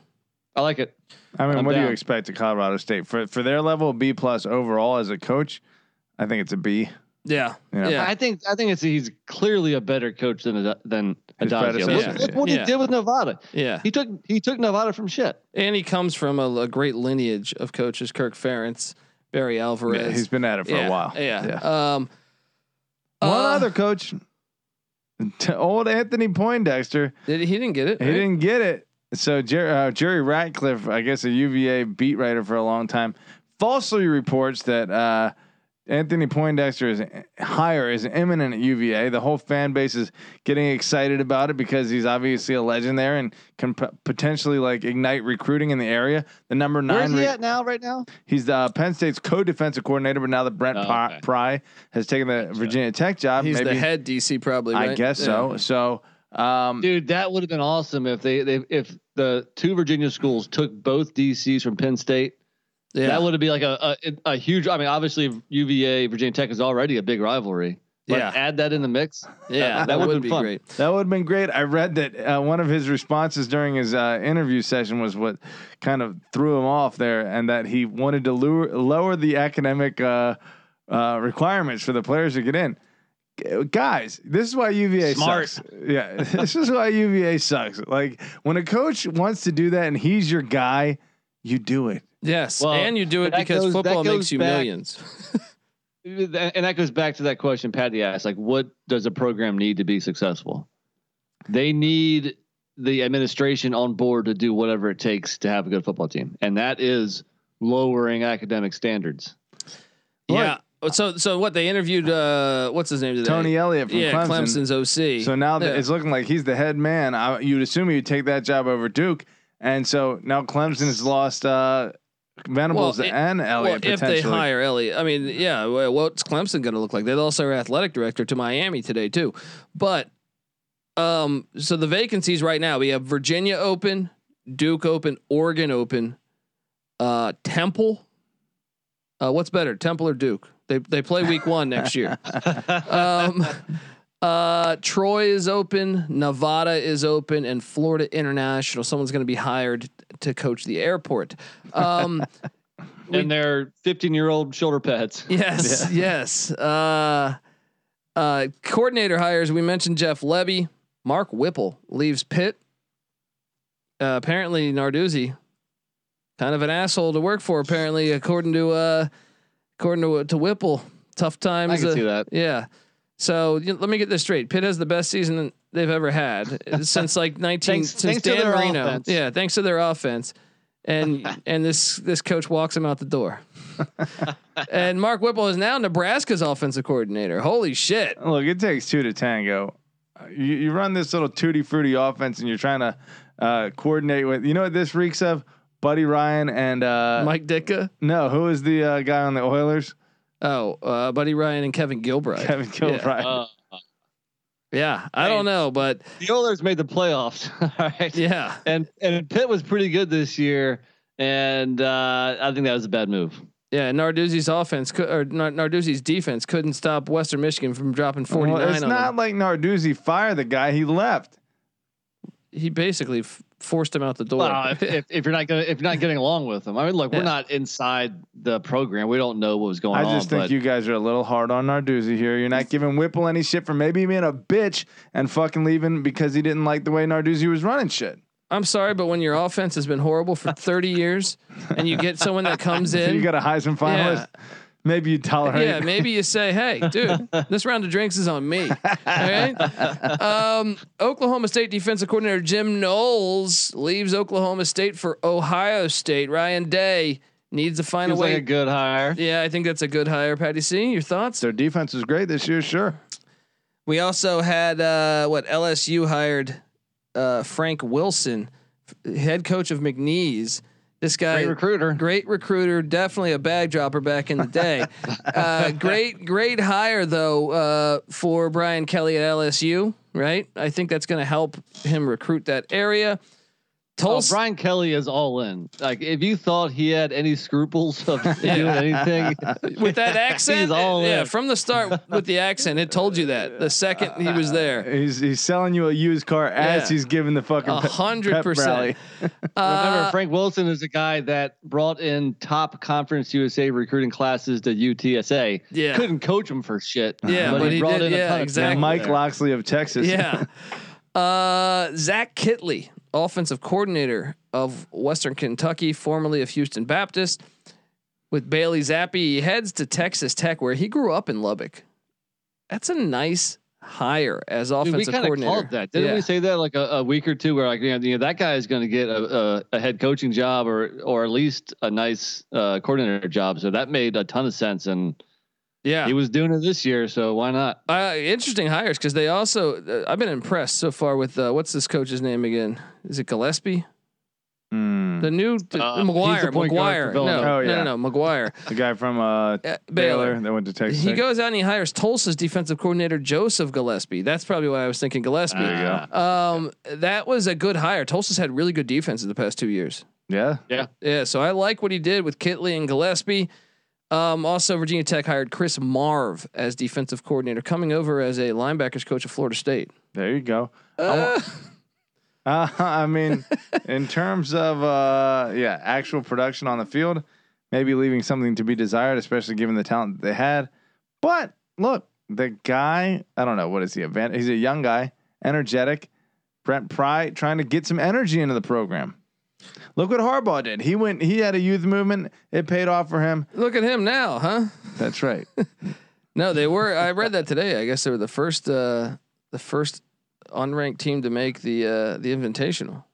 I like it. I mean, I'm what do you expect of Colorado State for for their level B plus overall as a coach? I think it's a B. Yeah. Yeah. Yeah. I think I think it's he's clearly a better coach than Ad- than His Addazio. Look, predecessor. look what Yeah. he did with Nevada. Yeah. He took he took Nevada from shit. And he comes from a, a great lineage of coaches, Kirk Ferentz. Barry Alvarez. Yeah, he's been at it for yeah, a while. Yeah. Um, One uh, other coach, t- old Anthony Poindexter, Did he, he didn't get it? he right? didn't get it. So Jer- uh, Jerry Ratcliffe, I guess a UVA beat writer for a long time, falsely reports that uh, Anthony Poindexter is higher is imminent at UVA. The whole fan base is getting excited about it because he's obviously a legend there and can p- potentially like ignite recruiting in the area. The number nine. Where's nine, he re- at now? Right now? he's the Penn State's co-defensive coordinator, but now that Brent Oh, Pry- okay. Pry has taken the Virginia Tech job, He's maybe the head DC probably. I guess Yeah. so. So. Um, Dude, that would have been awesome if they, they if the two Virginia schools took both DCs from Penn State. Yeah. That would be like a, a a huge. I mean, obviously UVA Virginia Tech is already a big rivalry. But Yeah. add that in the mix. yeah, that, that would would've be fun. great. That would have been great. I read that uh, one of his responses during his uh, interview session was what kind of threw him off there, and that he wanted to lure, lower the academic uh, uh, requirements for the players to get in. Guys, this is why UVA Smart. sucks. Yeah, this is why UVA sucks. Like when a coach wants to do that and he's your guy, you do it. Yes, Well, and you do it because goes- football makes you back- millions. And that goes back to that question Patty asked: like, what does a program need to be successful? They need the administration on board to do whatever it takes to have a good football team, and that is lowering academic standards. yeah. So so what they interviewed? uh What's his name today? Tony Elliott from yeah, Clemson. Clemson's OC. So now that Yeah. it's looking like he's the head man, I, you'd assume he'd take that job over Duke. And so now Clemson has lost uh, Venables Well, it- and Elliott well, if they hire Elliott, I mean, yeah. Well, what's Clemson going to look like? They lost their athletic director to Miami today too. But um, so the vacancies right now we have Virginia open, Duke open, Oregon open, uh, Temple. Uh, what's better, Temple or Duke? They they play week one next year. Um, uh, Troy is open, Nevada is open, and Florida International. Someone's going to be hired to coach the airport. Um, and their 15 year old shoulder pads. Yes, yes. Uh, uh, coordinator hires. We mentioned Jeff Levy. Mark Whipple leaves Pitt. Uh, apparently, Narduzzi, kind of an asshole to work for. Apparently, according to uh, according to to Whipple, tough times. I can uh, see that. Yeah. So you let me get this straight. Pitt has the best season they've ever had since like nineteen Thanks- since thanks to Dan Marino. offense. Yeah, thanks to their offense. And and this this coach walks him out the door. and Mark Whipple is now Nebraska's offensive coordinator. Holy shit! Look, it takes two to tango. Uh, You, you run this little tutti frutti offense, and you're trying to uh, coordinate with. You know what this reeks of? Buddy Ryan and uh, Mike Ditka. No, who is the uh, guy on the Oilers? Oh, uh, Buddy Ryan and Kevin Gilbride. Kevin Gilbride. Uh, Yeah, I don't know, but the Oilers made the playoffs. All right. yeah, And and Pitt was pretty good this year. And uh, I think that was a bad move. yeah. Narduzzi's offense or Narduzzi's defense couldn't stop Western Michigan from dropping forty nine Well, it's on not them. like Narduzzi fired the guy; he left. He basically f- forced him out the door. Well, if, if, if you're not gonna if you're not getting along with him, I mean, look, Yeah. we're not inside the program. We don't know what was going on. I on. just think but you guys are a little hard on Narduzzi here. You're not giving Whipple any shit for maybe being a bitch and fucking leaving because he didn't like the way Narduzzi was running shit. I'm sorry, but when your offense has been horrible for 30 years and you get someone that comes in, you got a Heisman finalist. Maybe you tolerate. yeah, maybe you say, "Hey, dude, this round of drinks is on me." All right. Um, Oklahoma State defensive coordinator Jim Knowles leaves Oklahoma State for Ohio State. Ryan Day needs to find seems a way. like a good hire. yeah, I think that's a good hire, Patty C. Your thoughts? Their defense was great this year, sure. We also had uh, what LSU hired uh, Frank Wilson, f- head coach of McNeese. This guy, Great recruiter. great recruiter, definitely a bag dropper back in the day. uh, great, great hire though uh, for Brian Kelly at LSU. Right, I think that's going to help him recruit that area. Oh, Brian Kelly is all in. Like, if you thought he had any scruples of doing anything, with that accent, he's all yeah, in. from the start with the accent, it told you that the second he was there. He's he's selling you a used car as Yeah. he's giving the fucking A hundred percent. remember Uh, Frank Wilson is a guy that brought in top Conference USA recruiting classes to UTSA. Yeah. couldn't coach them for shit. Yeah, but he brought did- in a ton exactly. talent Mike there. Locksley of Texas. Yeah. Uh, Zach Kittley, offensive coordinator of Western Kentucky, formerly of Houston Baptist. with Bailey Zappe. He heads to Texas Tech, where he grew up in Lubbock. That's a nice hire as offensive Dude, we offensive kind of coordinator. called that, didn't Yeah. we say that like a, a week or two? Where like you know, you know that guy is going to get a, a, a head coaching job or or at least a nice uh, coordinator job. So that made a ton of sense, and Yeah, he was doing it this year, so why not? Uh, interesting hires because they also. Uh, I've been impressed so far with uh, what's this coach's name again? Is it Gillespie? Hmm. The new the, Uh, McGuire. McGuire. for No, Villanova. no, Oh, yeah. no, no, McGuire. the guy from uh, Uh, Baylor Baylor. that went to Texas. He Tech. goes out and he hires Tulsa's defensive coordinator Joseph Gillespie. That's probably why I was thinking Gillespie. There you go. Um, that was a good hire. Tulsa's had really good defenses the past two years. Yeah, yeah. Yeah, so I like what he did with Kittley and Gillespie. Um, also, Virginia Tech hired Chris Marve as defensive coordinator, coming over as a linebackers coach of Florida State. There you go. I wa- Uh, I mean, in terms of uh, yeah, actual production on the field, maybe leaving something to be desired, especially given the talent that they had. But look, the guy, I don't know what is he? He's a young guy, energetic. Brent Pry trying to get some energy into the program. Look what Harbaugh did. He went. He had a youth movement. It paid off for him. Look at him now, huh? That's right. No, they were. I read that today. I guess they were the first, uh, the first unranked team to make the uh, the Invitational.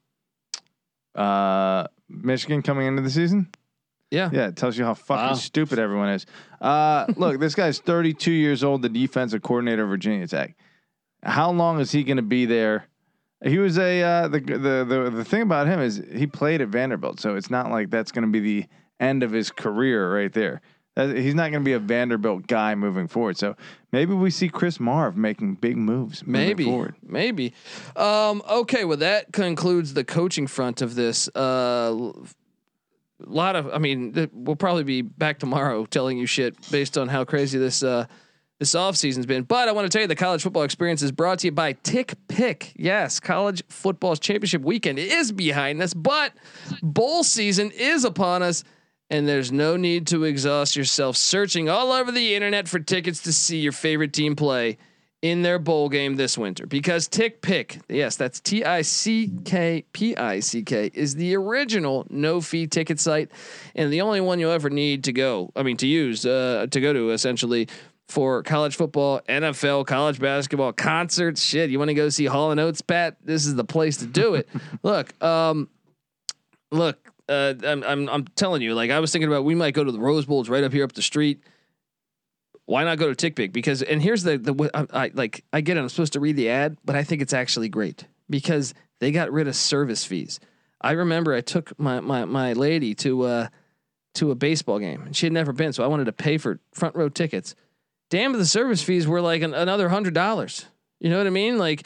Uh, Michigan coming into the season. Yeah. Yeah, it tells you how fucking Wow. stupid everyone is. Uh, look, this guy's 32 years old, the defensive coordinator of Virginia Tech. How long is he going to be there? He was a uh, the, the the the thing about him is he played at Vanderbilt, so it's not like that's going to be the end of his career right there. That- He's not going to be a Vanderbilt guy moving forward. So maybe we see Chris Marve making big moves moving Maybe, forward. maybe. Um, okay, well that concludes the coaching front of this. Uh, a lot of, I mean, th- we'll probably be back tomorrow telling you shit based on how crazy this uh, this offseason's been. But I want to tell you the college football experience is brought to you by Tick Pick. Yes, college football's championship weekend is behind us, but bowl season is upon us. And there's no need to exhaust yourself searching all over the internet for tickets to see your favorite team play in their bowl game this winter because TickPick, yes, that's T I C K P I C K, is the original no fee ticket site and the only one you'll ever need to go, I mean, to use, uh, to go to essentially for college football, NFL, college basketball, concerts, shit. You want to go see Hall and Oates, Pat? This is the place to do it. look, um, look, uh, I'm, I'm, I'm telling you, like I was thinking about, we might go to the Rose Bowl. It's right up here up the street why not go to TickPick? Because and here's the the I, I like I get it. I'm supposed to read the ad, but I think it's actually great because they got rid of service fees. I remember I took my my my lady to uh to a baseball game and she had never been, so I wanted to pay for front row tickets. Damn, the service fees were like an, another hundred dollars. You know what I mean? Like,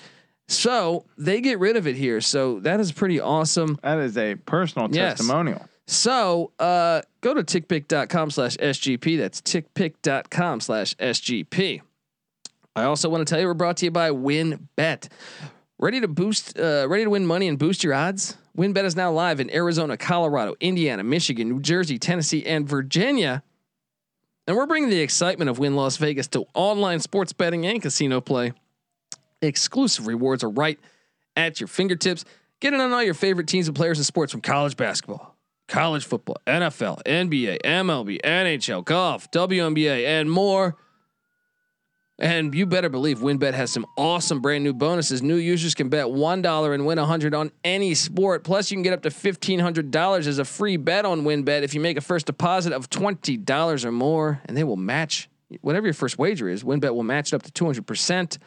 so they get rid of it here. So that is pretty awesome. That is a personal Yes. testimonial. So uh, go to tickpick.com slash SGP. That's tickpick.com slash SGP. I also want to tell you we're brought to you by WynnBET. Ready to boost, uh, ready to win money and boost your odds? WynnBET is now live in Arizona, Colorado, Indiana, Michigan, New Jersey, Tennessee, and Virginia. And we're bringing the excitement of Wynn Las Vegas to online sports betting and casino play. Exclusive rewards are right at your fingertips. Get in on all your favorite teams and players in sports from college basketball, college football, NFL, NBA, MLB, NHL, golf, WNBA, and more. And you better believe WynnBET has some awesome brand new bonuses. New users can bet $1 and win 100 on any sport. Plus, you can get up to $1,500 as a free bet on WynnBET if you make a first deposit of $20 or more, and they will match whatever your first wager is. WynnBET will match it up to 200%.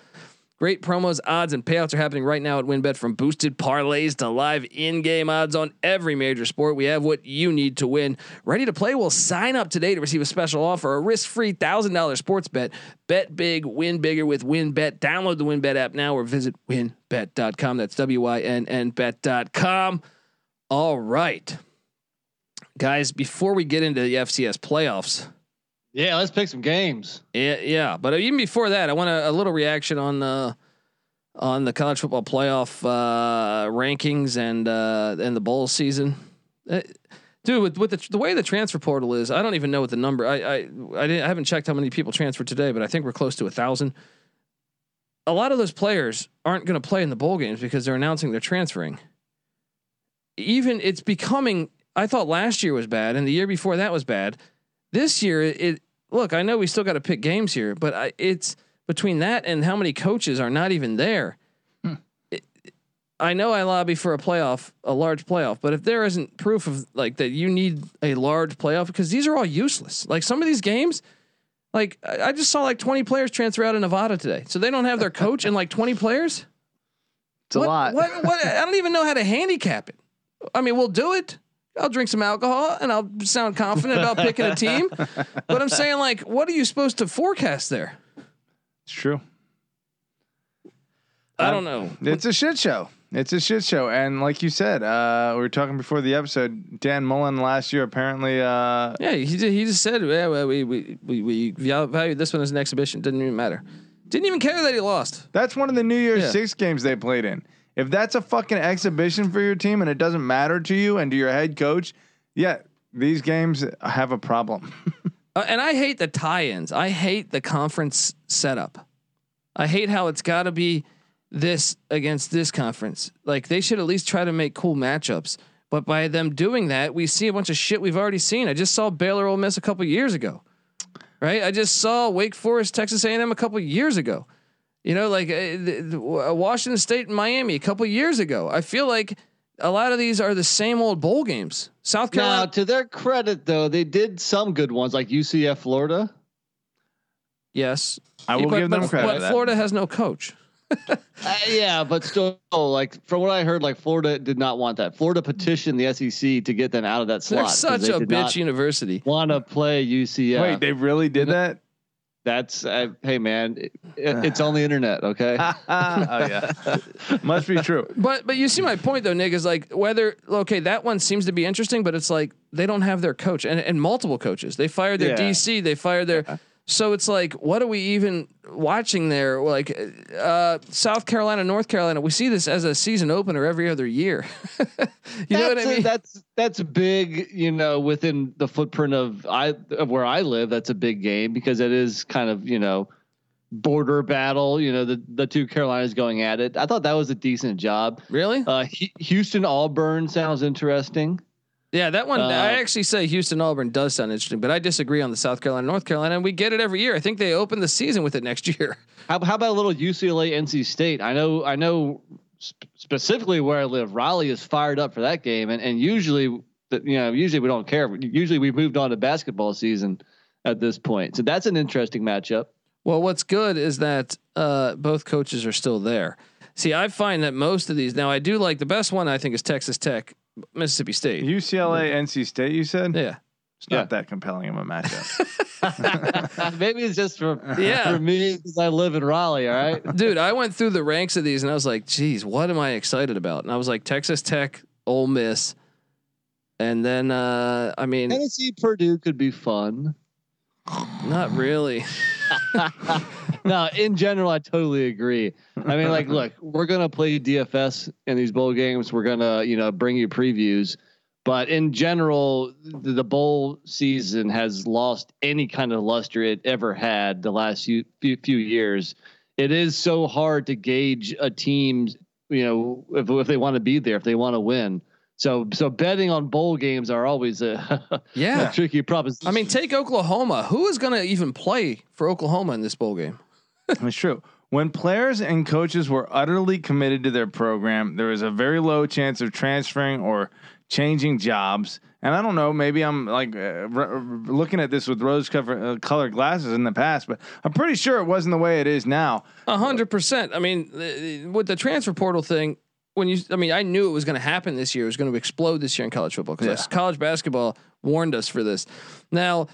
Great promos, odds, and payouts are happening right now at WynnBET from boosted parlays to live in-game odds on every major sport. We have what you need to win. Ready to play? Well, sign up today to receive a special offer, a risk-free $1,000 sports bet. Bet big, win bigger with WynnBET. Download the WynnBET app now or visit wynnbet.com. That's W-I-N-N bet.com. All right. Guys, before we get into the FCS playoffs, Yeah, let's pick some games. yeah, yeah. But even before that, I want a, a little reaction on the on the college football playoff uh, rankings and uh, and the bowl season. Uh, dude, with, with the, the way the transfer portal is, I don't even know what the number. I I I, didn't, I haven't checked how many people transferred today, but I think we're close to a thousand. A lot of those players aren't going to play in the bowl games because they're announcing they're transferring. Even it's becoming. I thought last year was bad, and the year before that was bad This year, it, it look. I know we still got to pick games here, but I, it's between that and how many coaches are not even there. Hmm. It- I know I lobby for a playoff, a large playoff, but if there isn't proof of like that, you need a large playoff because these are all useless. Like some of these games, like I I just saw like twenty players transfer out of Nevada today, so they don't have their coach and like twenty players. It's a lot. What? What? I don't even know how to handicap it. I mean, we'll do it. I'll drink some alcohol and I'll sound confident about picking a team. But I'm saying, like, what are you supposed to forecast there? It's true. I don't know. It's a shit show. It's a shit show. And like you said, uh, we were talking before the episode. Dan Mullen last year apparently. Uh, Yeah, he just, he just said, yeah, well, we we we we value this one as an exhibition. Didn't even matter. Didn't even care that he lost. that's one of the New Year's Yeah. Six games they played in. If that's a fucking exhibition for your team and it doesn't matter to you and to your head coach, yeah, these games have a problem. Uh, and I hate the tie-ins. I hate the conference setup. I hate how it's got to be this against this conference. Like they should at least try to make cool matchups. But by them doing that, we see a bunch of shit we've already seen. I just saw Baylor Ole Miss a couple years ago, right? I just saw Wake Forest Texas A&M a couple years ago. You know, like uh, the, the, uh, Washington State and Miami a couple years ago. I feel like a lot of these are the same old bowl games. South Carolina. Now, Carolina, to their credit, though, they did some good ones, like UCF Florida. yes, I will but, give them but, credit. But. Florida has no coach. Uh, yeah, but still, like from what I heard, like Florida did not want that. Florida petitioned the SEC to get them out of that slot. They're 'cause such they a bitch university. Want to play UCF? Wait, they really did that? That's uh, hey man, it, it's on the internet. Okay. oh yeah, must be true. But but you see my point though, Nick, is like whether okay, that one seems to be interesting, but it's like they don't have their coach and, and multiple coaches. They fired their Yeah. DC, they fired their so it's like, what are we even watching there? Like uh, South Carolina, North Carolina, we see this as a season opener every other year. you know what I That's a- mean? that's that's big, you know, within the footprint of I of where I live. That's a big game because it is kind of you know border battle. You know, the the two Carolinas going at it. I thought that was a decent job. really? Uh, Hu- Houston Auburn sounds interesting. Yeah, that one. Uh, I actually say Houston Auburn does sound interesting, but I disagree on the South Carolina North Carolina, and we get it every year. I think they open the season with it next year. How, how about a little UCLA NC State? I know I know sp- specifically where I live. Raleigh is fired up for that game, and and usually that you know usually we don't care. Usually we've moved on to basketball season at this point, so that's an interesting matchup. Well, what's good is that uh, both coaches are still there. See, I find that most of these now I do like the best one. I think is Texas Tech, Mississippi State. UCLA, NC State. You said yeah, it's not that compelling of a matchup. Maybe it's just for Yeah. for me because I live in Raleigh. All right. dude, I went through the ranks of these and I was like, geez, what am I excited about? And I was like, Texas Tech, Ole Miss, and then uh, I mean, Tennessee Purdue could be fun. Not really. no, in general, I totally agree. I mean, like, look, we're gonna play DFS in these bowl games. We're gonna, you know, bring you previews, but in general, the, the bowl season has lost any kind of luster it ever had the last few few, few years. It is so hard to gauge a team, you know, if, if they want to be there, if they want to win. So, so betting on bowl games are always a, Yeah. a tricky proposition. I mean, take Oklahoma. Who is going to even play for Oklahoma in this bowl game? It's true. When players and coaches were utterly committed to their program, there was a very low chance of transferring or changing jobs. And I don't know, maybe I'm like uh, r- r- looking at this with rose cover, uh, colored glasses in the past, but I'm pretty sure it wasn't the way it is now. A hundred percent. I mean, uh, with the transfer portal thing, when you, I mean, I knew it was going to happen this year. It was going to explode this year in college football because Yeah. college basketball warned us for this. Now,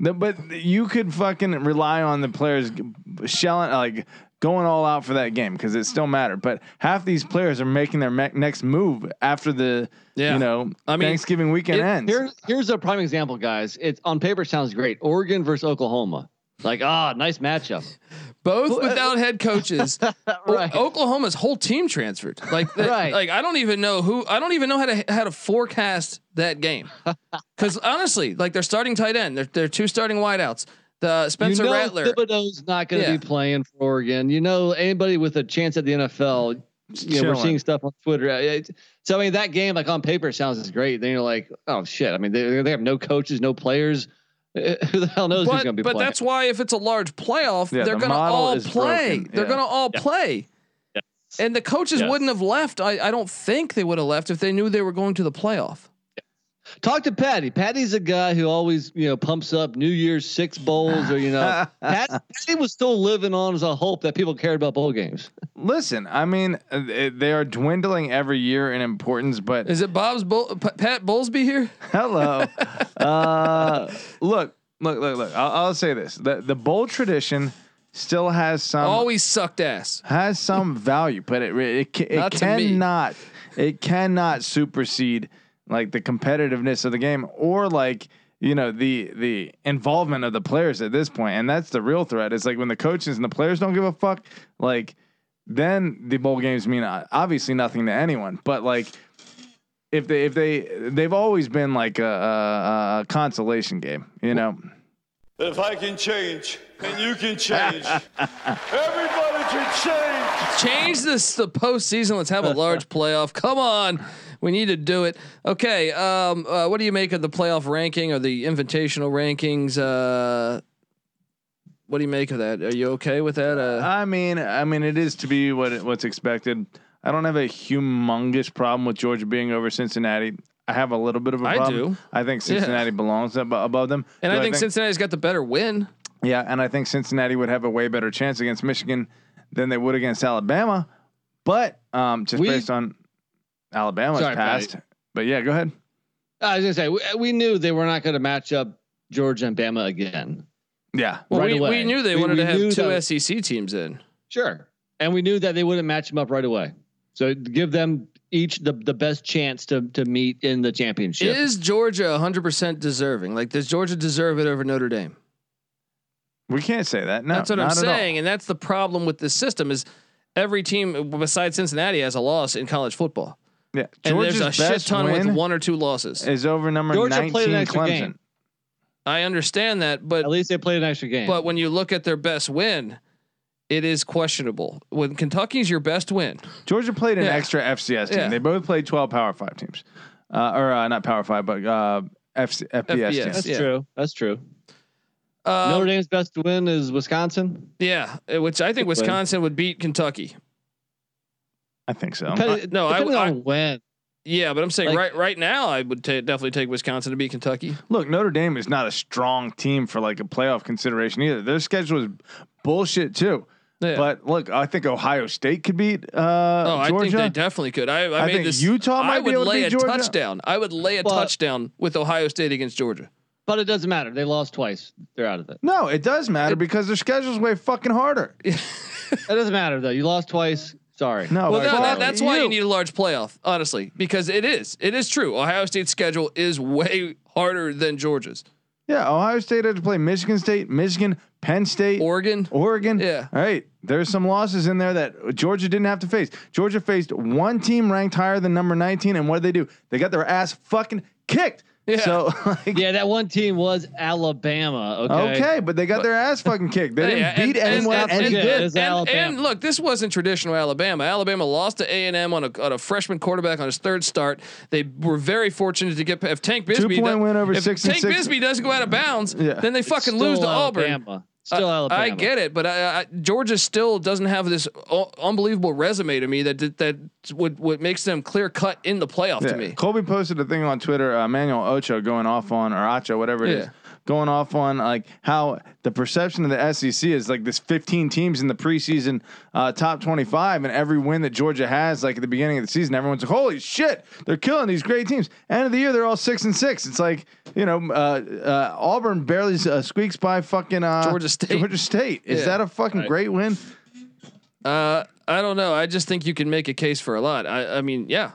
The- But you could fucking rely on the players shelling, like going all out for that game because it still mattered. But half these players are making their me- next move after the, Yeah. you know, I mean, Thanksgiving weekend It- ends. Here, here's a prime example, guys. It's on paper sounds great. Oregon versus Oklahoma. Like, ah, nice matchup. Both without head coaches, O- Right. Oklahoma's whole team transferred. Like, the- Right. like I don't even know who. I don't even know how to how to forecast that game. Because honestly, like they're starting tight end, they're they're two starting wideouts, the Spencer you know Rattler. Thibodeaux's not going to Yeah. be playing for Oregon. You know, anybody with a chance at the NFL. You know, we're seeing stuff on Twitter. Uh, So I mean, that game, like on paper, sounds great. Then you're like, oh shit. I mean, they they have no coaches, no players. Who the hell knows who's But, going to be but playing? that's why if it's a large playoff, Yeah, they're the going to all play. broken. They're Yeah. going to all Yeah. play. Yes. And the coaches Yes. wouldn't have left. I, I don't think they would have left if they knew they were going to the playoff. Talk to Patty. Patty's a guy who always, you know, pumps up New Year's six bowls or, you know, Pat, Patty was still living on as a hope that people cared about bowl games. Listen, I mean, uh, they they are dwindling every year in importance, but Is it Bob's Bull, Pat Bowlsby here? hello. uh, look, look, look, look. I'll, I'll say this: the the bowl tradition still has some Always sucked ass. has some value, but it re- it, it Not to me. cannot it cannot supersede like the competitiveness of the game or like you know the the involvement of the players at this point, and that's the real threat. It's like when the coaches and the players don't give a fuck, like then the bowl games mean uh, obviously nothing to anyone. But like if they if they they've always been like a, a, a consolation game, you know. If I can change and you can change, everybody can change. Change this the postseason. Let's have a large playoff. Come on. We need to do it. Okay. Um, uh, what do you make of the playoff ranking or the invitational rankings? Uh, what do you make of that? Are you okay with that? Uh, I mean, I mean, it is to be what what's expected. I don't have a humongous problem with Georgia being over Cincinnati. I have a little bit of a I problem. do. I think Cincinnati belongs ab- above them. and Do I think Cincinnati's got the better win. yeah, and I think Cincinnati would have a way better chance against Michigan than they would against Alabama. But um, just We- based on Alabama's Sorry, past. Patty. But yeah, go ahead. I was gonna say we, we knew they were not going to match up Georgia and Bama again. Yeah. Well, Right we, we knew they We- wanted we to have knew two that- SEC teams in. Sure, and we knew that they wouldn't match them up right away. So give them each the, the best chance to to meet in the championship. Is Georgia 100% deserving? Like, does Georgia deserve it over Notre Dame? We can't say that. No, that's what I'm not at all. saying, and that's the problem with this system is every team besides Cincinnati has a loss in college football, Yeah. and Georgia's there's a shit best ton with one or two losses. is over number Georgia 19 played an extra Clemson. game. I understand that, but At least they played an extra game. but when you look at their best win, it is questionable. When Kentucky's your best win, Georgia played an Yeah. extra FCS team. Yeah. They both played 12 Power 5 teams. Uh, or uh, not Power 5, but uh, FC, FBS, FBS. teams. that's yeah. true. That's true. uh, Notre Dame's best win is Wisconsin. yeah, which I think Good win. Wisconsin would beat Kentucky. I think so. Depending- no, I- depending I- on when. Yeah, but I'm saying Like- right right now, I would ta definitely take Wisconsin to beat Kentucky. Look, Notre Dame is not a strong team for like a playoff consideration either. Their schedule is bullshit too. Yeah. But look, I think Ohio State could beat uh, Oh, I Georgia. think they definitely could. I, I, I made think this. Utah I might be would able to lay beat a Georgia. touchdown. I would lay a But- touchdown with Ohio State against Georgia. But it doesn't matter. They lost twice. They're out of it. no, it does matter because their schedule's way fucking harder. It doesn't matter though. You lost twice. Sorry. No, Well, but no, that, that's why you need a large playoff, honestly, because it is. It is true. Ohio State's schedule is way harder than Georgia's. Yeah, Ohio State had to play Michigan State, Michigan, Penn State, Oregon. Oregon. Yeah. All right. There's some losses in there that Georgia didn't have to face. Georgia faced one team ranked higher than number 19, and what did they do? They got their ass fucking kicked. Yeah. So like, Yeah, that one team was Alabama. Okay. okay. but they got their ass fucking kicked. They Hey, didn't and- beat and- anyone and- any and- good. It's And, and look, this wasn't traditional Alabama. Alabama lost to A and M on a on a freshman quarterback on his third start. They were very fortunate to get if Tank Bigsby Two-point do- win over if six Tank six. Bisbee doesn't go out of bounds, Yeah. then they fucking lose to Auburn. Alabama. Still I- Alabama. I get it, but I, I, Georgia still doesn't have this u- unbelievable resume to me that that, that would what makes them clear cut in the playoff to me. Colby posted a thing on Twitter, uh, Manuel Ocho going off on, or Ocho, whatever it is, Yeah. Going off on like how the perception of the SEC is like this 15 teams in the preseason uh, top 25, and every win that Georgia has, like at the beginning of the season, everyone's like, "Holy shit, they're killing these great teams." End of the year, they're all six and six. It's like you know, uh, uh, Auburn barely uh, squeaks by fucking uh, Georgia State. Georgia State. Is Yeah. that a fucking Right. great win? Uh, I don't know. I just think you can make a case for a lot. I, I mean, yeah,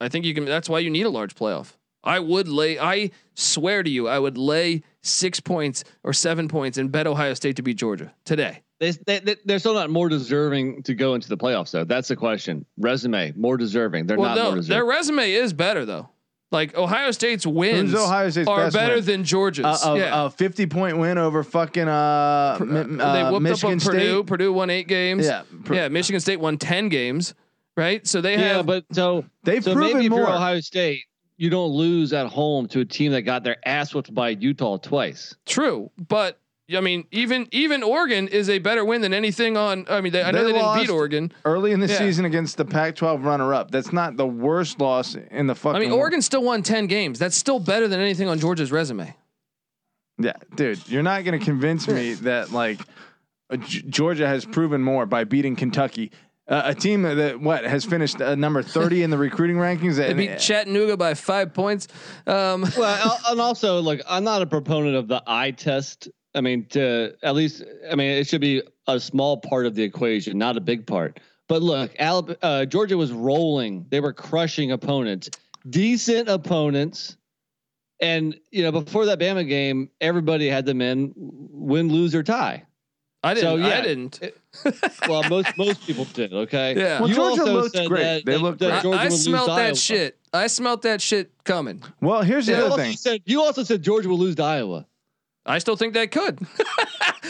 I think you can. That's why you need a large playoff. I would lay. I swear to you, I would lay six points or seven points and bet Ohio State to beat Georgia today. They, they, they, they're still not more deserving to go into the playoffs, though. That's the question. Resume, more deserving. They're well, not more no, deserving. their resume is better though. Like Ohio State's wins Who's Ohio State's are better win? than Georgia's. Uh, a, yeah. a 50 point win over fucking uh, Mi- they uh, whooped Michigan up on Purdue. State. Purdue won eight games. Yeah, Pur- yeah. Michigan State won ten games. Right. So they yeah, have. but so They've so proven maybe if more. you're Ohio State, you don't lose at home to a team that got their ass whipped by Utah twice. True, but I mean, even even Oregon is a better win than anything on. I mean, they, I know They they, didn't beat Oregon. early in the Yeah. season against the Pac-12 runner-up. That's not the worst loss in the fucking. I mean, world. Oregon still won ten games. That's still better than anything on Georgia's resume. Yeah, dude, you're not going to convince me that like uh, Georgia has proven more by beating Kentucky, uh, a team that what has finished uh, number 30 in the recruiting rankings. They And, beat Chattanooga by five points. Um, Well, and also, look, I'm not a proponent of the eye test. I mean, to at least, I mean, it should be a small part of the equation, not a big part. But look, Alabama, uh, Georgia was rolling; they were crushing opponents, decent opponents. And you know, before that Bama game, everybody had them in win, lose, or tie. I didn't. So, yeah. I didn't. Well, most most people did. Okay. Yeah. Well, You Georgia also looked said great. that- They that- looked that great. I, I would smelt that Iowa. shit. I smelt that shit coming. well, here's the You other also thing. said you also said Georgia will lose to Iowa. I still think they could.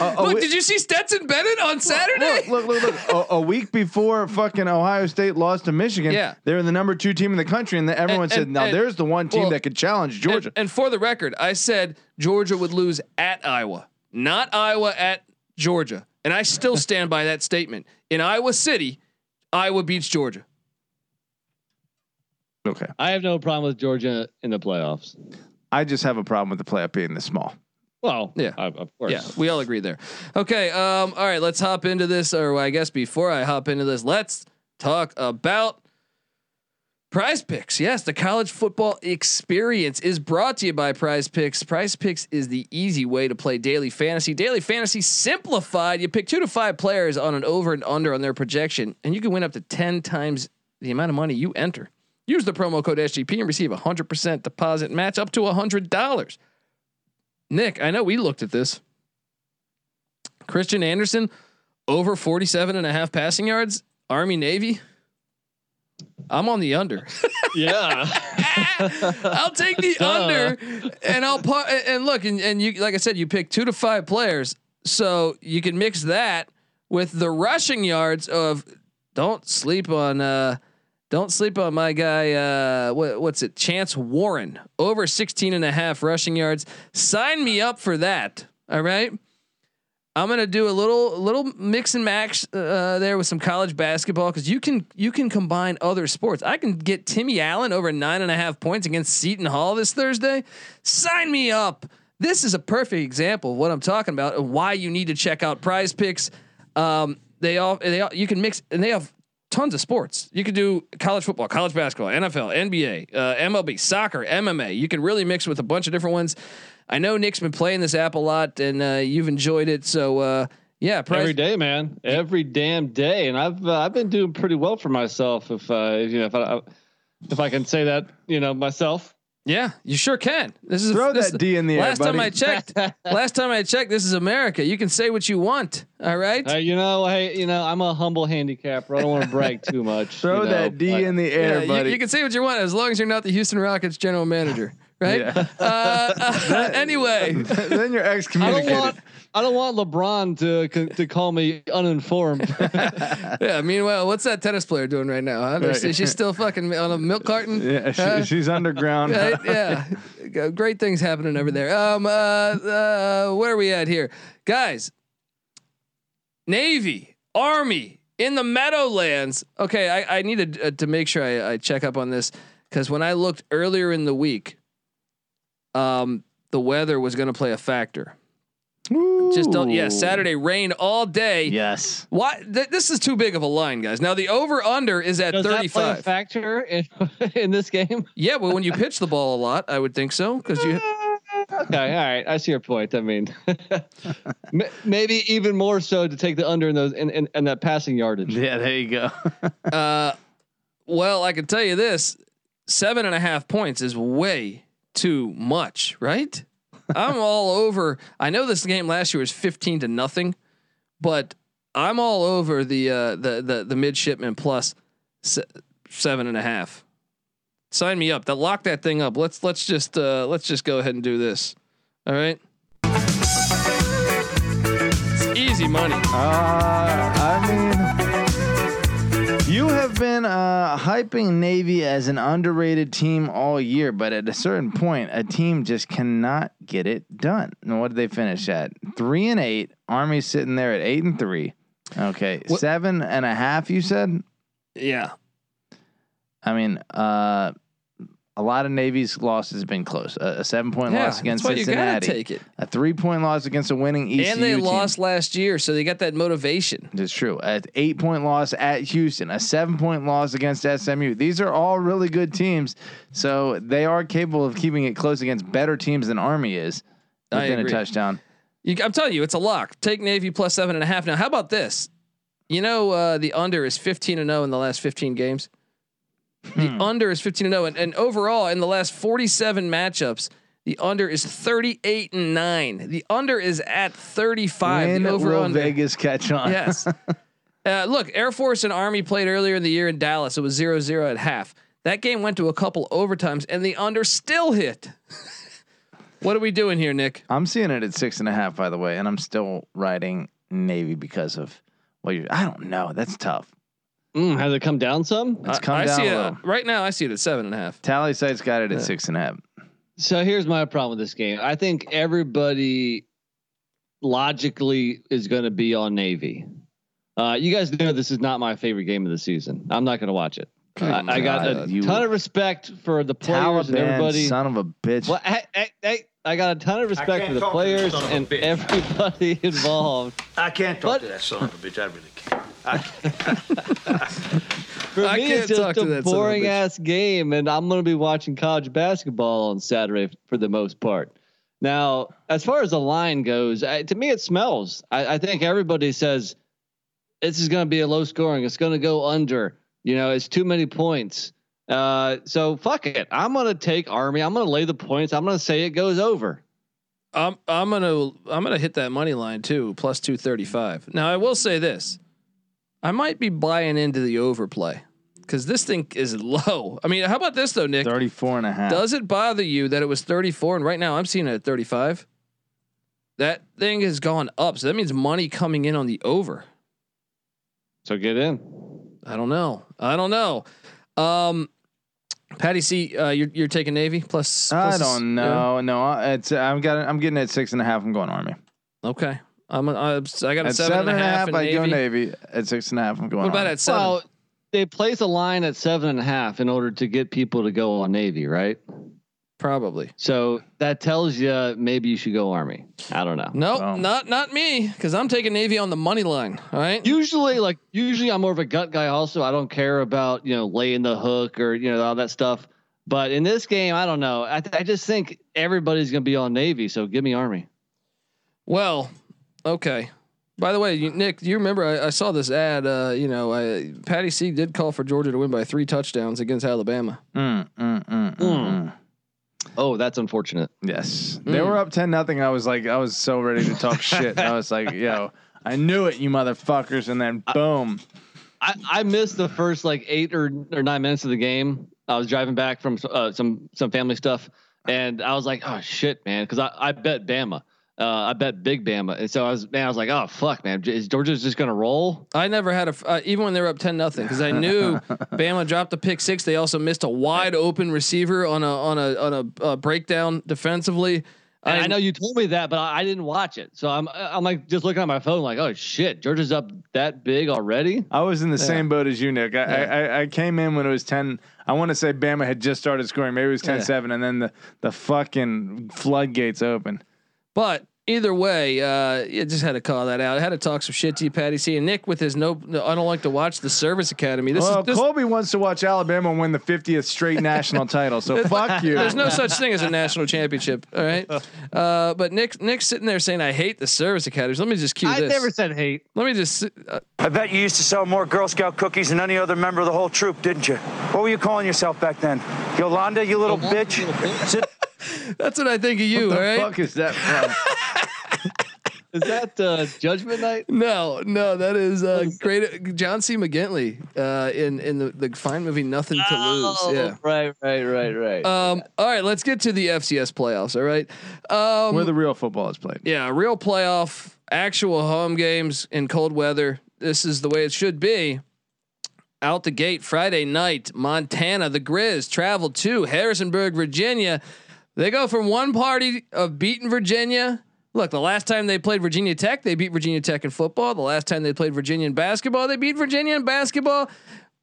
Uh, Look, we- did you see Stetson Bennett on Saturday? Look, look, look, look. A, a week before fucking Ohio State lost to Michigan, Yeah. they were the number two team in the country, and the, everyone And- said, and- "Now and- there's the one team well, that could challenge Georgia." And, and for the record, I said Georgia would lose at Iowa, not Iowa at Georgia. And I still stand by that statement. In Iowa City, Iowa beats Georgia. okay, I have no problem with Georgia in the playoffs. I just have a problem with the playoff being this small. Well, Yeah. of, of course. Yeah, we all agree there. Okay, um, all right, let's hop into this, or I guess before I hop into this, let's talk about PrizePicks. Yes, the college football experience is brought to you by PrizePicks. Prize Picks is the easy way to play daily fantasy. Daily fantasy simplified. You pick two to five players on an over and under on their projection, and you can win up to 10 times the amount of money you enter. Use the promo code SGP and receive a 100% deposit match up to $100. Nick, I know we looked at this. Christian Anderson over 47 and a half passing yards, Army Navy. I'm on the under. Yeah. I'll take the Duh. under and I'll put and look and, and you like I said you pick 2 to 5 players so you can mix that with the rushing yards of don't sleep on uh don't sleep on my guy uh what, what's it Chance Warren over 16 and a half rushing yards sign me up for that all right I'm gonna do a little little mix and match uh, there with some college basketball because you can you can combine other sports. I can get Timmy Allen over nine and a half points against Seton Hall this Thursday. Sign me up. This is a perfect example of what I'm talking about and why you need to check out PrizePicks. Um, they all they all, you can mix and they have tons of sports. You can do college football, college basketball, NFL, NBA, uh, MLB, soccer, MMA. You can really mix with a bunch of different ones. I know Nick's been playing this app a lot, and uh, you've enjoyed it. So uh, yeah, price, Every day, man. Every damn day, and I've uh, I've been doing pretty well for myself. If uh, you know, if I if I can say that, you know, myself. yeah, you sure can. This is Throw this that D in the air, Last time. I checked, last time I checked, this is America. You can say what you want. All right. Hey, you know, hey, you know, I'm a humble handicapper. I don't want to brag too much. Throw you know, that D but- in the yeah, air, you, buddy. you can say what you want as long as you're not the Houston Rockets general manager, right? Yeah. Uh, uh, anyway, then you're I don't excommunicated. want. I don't want LeBron to to call me uninformed. yeah. Meanwhile, what's that tennis player doing right now? Huh? Right. She's still fucking on a milk carton. yeah, she, Huh? she's underground. right? Yeah, great things happening over there. Um, uh, uh, where are we at here, guys? Navy, Army in the Meadowlands. Okay, I, I needed uh, to make sure I, I check up on this because when I looked earlier in the week, um, the weather was going to play a factor. Just don't. Yeah, Saturday rain all day. Yes. Why? Th- this is too big of a line, guys. Now the over under is at Does that thirty play a five. factor in, in this game? Yeah, well, when you pitch the ball a lot, I would think so because you. Okay, all right. I see your point. I mean, maybe even more so to take the under in those in, in, in that passing yardage. Yeah, there you go. Uh, well, I can tell you this: seven and a half points is way too much, right? I'm all over. I know this game last year was 15 to nothing, but I'm all over the uh, the the the midshipman plus se- seven and a half. Sign me up. That lock that thing up. Let's let's just uh, let's just go ahead and do this. All right. It's easy money. Uh, I mean, you have been uh, hyping Navy as an underrated team all year, but at a certain point, a team just cannot get it done. And what did they finish at? Three and eight. Army's sitting there at eight and three. Okay, What- seven and a half. You said. Yeah. I mean, uh, a lot of Navy's losses have been close. A, a seven point Yeah, loss against that's why you Cincinnati. take it. A three point loss against a winning ECU team. and they team. lost last year, so they got that motivation. It's true. An eight point loss at Houston, a seven point loss against SMU. These are all really good teams. So they are capable of keeping it close against better teams than Army is within a touchdown. You, I'm telling you, it's a lock. Take Navy plus seven and a half. Now, how about this? You know, uh, the under is 15 and 0 in the last 15 games. The Hmm. under is 15 and 0, and, and overall in the last 47 matchups, the under is 38 and nine. The under is at 35. When the over will under. Vegas catch on? Yes. uh, look, Air Force and Army played earlier in the year in Dallas. It was 0-0 at half. That game went to a couple overtimes, and the under still hit. what are we doing here, Nick? I'm seeing it at six and a half, by the way, and I'm still riding Navy because of what you. I don't know. That's tough. Mm, has it come down some? It's come I down see a it right now. I see it at seven and a half. Tally site's got it at six and a half. So here's my problem with this game. I think everybody logically is going to be on Navy. Uh, you guys know this is not my favorite game of the season. I'm not going to watch it. I, I got a you- ton of respect for the players and everybody. son of a bitch. Well, hey, hey, hey, I got a ton of respect for the players and everybody involved. I can't talk What? to that son of a bitch. I really can't. I For I me, can't it's just a that son of a boring ass game, and I'm going to be watching college basketball on Saturday for the most part. Now, as far as the line goes, I, to me, it smells. I, I think everybody says this is going to be a low scoring. It's going to go under. You know, it's too many points. Uh, so fuck it. I'm going to take Army. I'm going to lay the points. I'm going to say it goes over. I'm I'm gonna I'm gonna hit that money line too, plus two thirty five. Now I will say this, I might be buying into the overplay because this thing is low. I mean, how about this though, Nick? 34 and a half. Does it bother you that it was thirty four and right now I'm seeing it at thirty five? That thing has gone up, so that means money coming in on the over. So get in. I don't know. I don't know. Um, Patty C, uh, you're you're taking Navy plus. I don't yeah? know. No, it's I'm got I'm getting at six and a half. I'm going Army. Okay, I'm a, I, I got a At seven and a half. in I go Navy. Navy. At six and a half, I'm going. What about Army. at seven? Well, they place a line at seven and a half in order to get people to go on Navy, right? Probably. So that tells you maybe you should go Army. I don't know. No, Well. not not me, because I'm taking Navy on the money line. All right. Usually, like usually, I'm more of a gut guy. Also, I don't care about you know laying the hook or you know all that stuff. But in this game, I don't know. I, th- I just think everybody's gonna be on Navy. So give me Army. Well, okay. By the way, you, Nick, do you remember I, I saw this ad? Uh, you know, I, Patty C did call for Georgia to win by three touchdowns against Alabama. Mm, mm, mm, mm, mm. Oh, that's unfortunate. Yes, they Mm. were up ten nothing. I was like, I was so ready to talk shit. I was like, yo, I knew it, you motherfuckers, and then boom. I, I missed the first like eight or, or nine minutes of the game. I was driving back from uh, some some family stuff, and I was like, "Oh shit, man!" Because I, I bet Bama, uh, I bet big Bama, and so I was man, I was like, "Oh fuck, man, is Georgia's just gonna roll?" I never had a uh, even when they were up ten nothing because I knew Bama dropped a pick six. They also missed a wide open receiver on a on a on a uh, breakdown defensively. And I, know you told me that, but I, I didn't watch it, so I'm I'm like just looking at my phone, like, "Oh shit, Georgia's up that big already." I was in the same boat as you, Nick. I, I, I, I came in when it was ten. I want to say Bama had just started scoring. Maybe it was 10-7, and then the the fucking floodgates open. But either way, uh, you just had to call that out. I had to talk some shit to you, Patty C. And Nick with his no, no I don't like to watch the Service Academy. This well, is this, Colby wants to watch Alabama win the 50th straight national title. So fuck you. There's no such thing as a national championship. All right. Uh, but Nick, Nick's sitting there saying, "I hate the service academies." Let me just cue this. I never said hate. Let me just. Uh, I bet you used to sell more Girl Scout cookies than any other member of the whole troop, didn't you? What were you calling yourself back then? Yolanda, you little Yolanda, bitch? you little bitch. That's what I think of you. the all right. fuck is that from? Is that uh, Judgment Night? No, no, that is uh, great. John C. McGinley uh, in in the, the fine movie Nothing to Oh, Lose. Yeah. right, right, right, right. Um, all right, let's get to the FCS playoffs. All right. Um, Where the real football is played. Yeah, real playoff, actual home games in cold weather. This is the way it should be. out the gate Friday night. Montana, the Grizz travel to Harrisonburg, Virginia. They go from one party of beating Virginia. Look, the last time they played Virginia Tech, they beat Virginia Tech in football. The last time they played Virginia in basketball, they beat Virginia in basketball.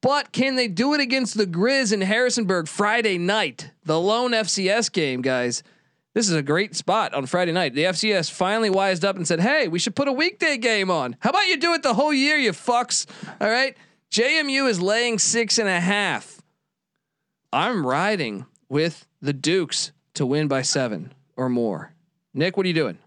But can they do it against the Grizz in Harrisonburg Friday night? The lone FCS game, guys. This is a great spot on Friday night. The FCS finally wised up and said, "Hey, we should put a weekday game on. How about you do it the whole year, you fucks?" All right. JMU is laying six and a half. I'm riding with the Dukes to win by seven or more. Nick, what are you doing?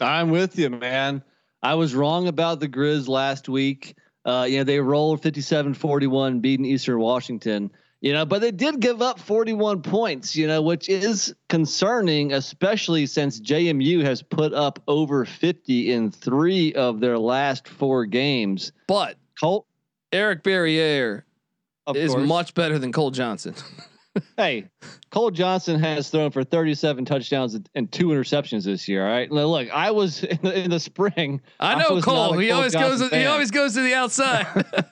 I'm with you, man. I was wrong about the Grizz last week. Uh, you know, they rolled 57-41, beating Eastern Washington. You know, but they did give up 41 points, you know, which is concerning, especially since JMU has put up over 50 in three of their last four games. But Colt, Eric Barriere of is course. much better than Cole Johnson. hey, Cole Johnson has thrown for 37 touchdowns and two interceptions this year. All right. Now, look, I was in the, in the spring. I know not Cole. a He always Johnson goes. He always goes to the outside.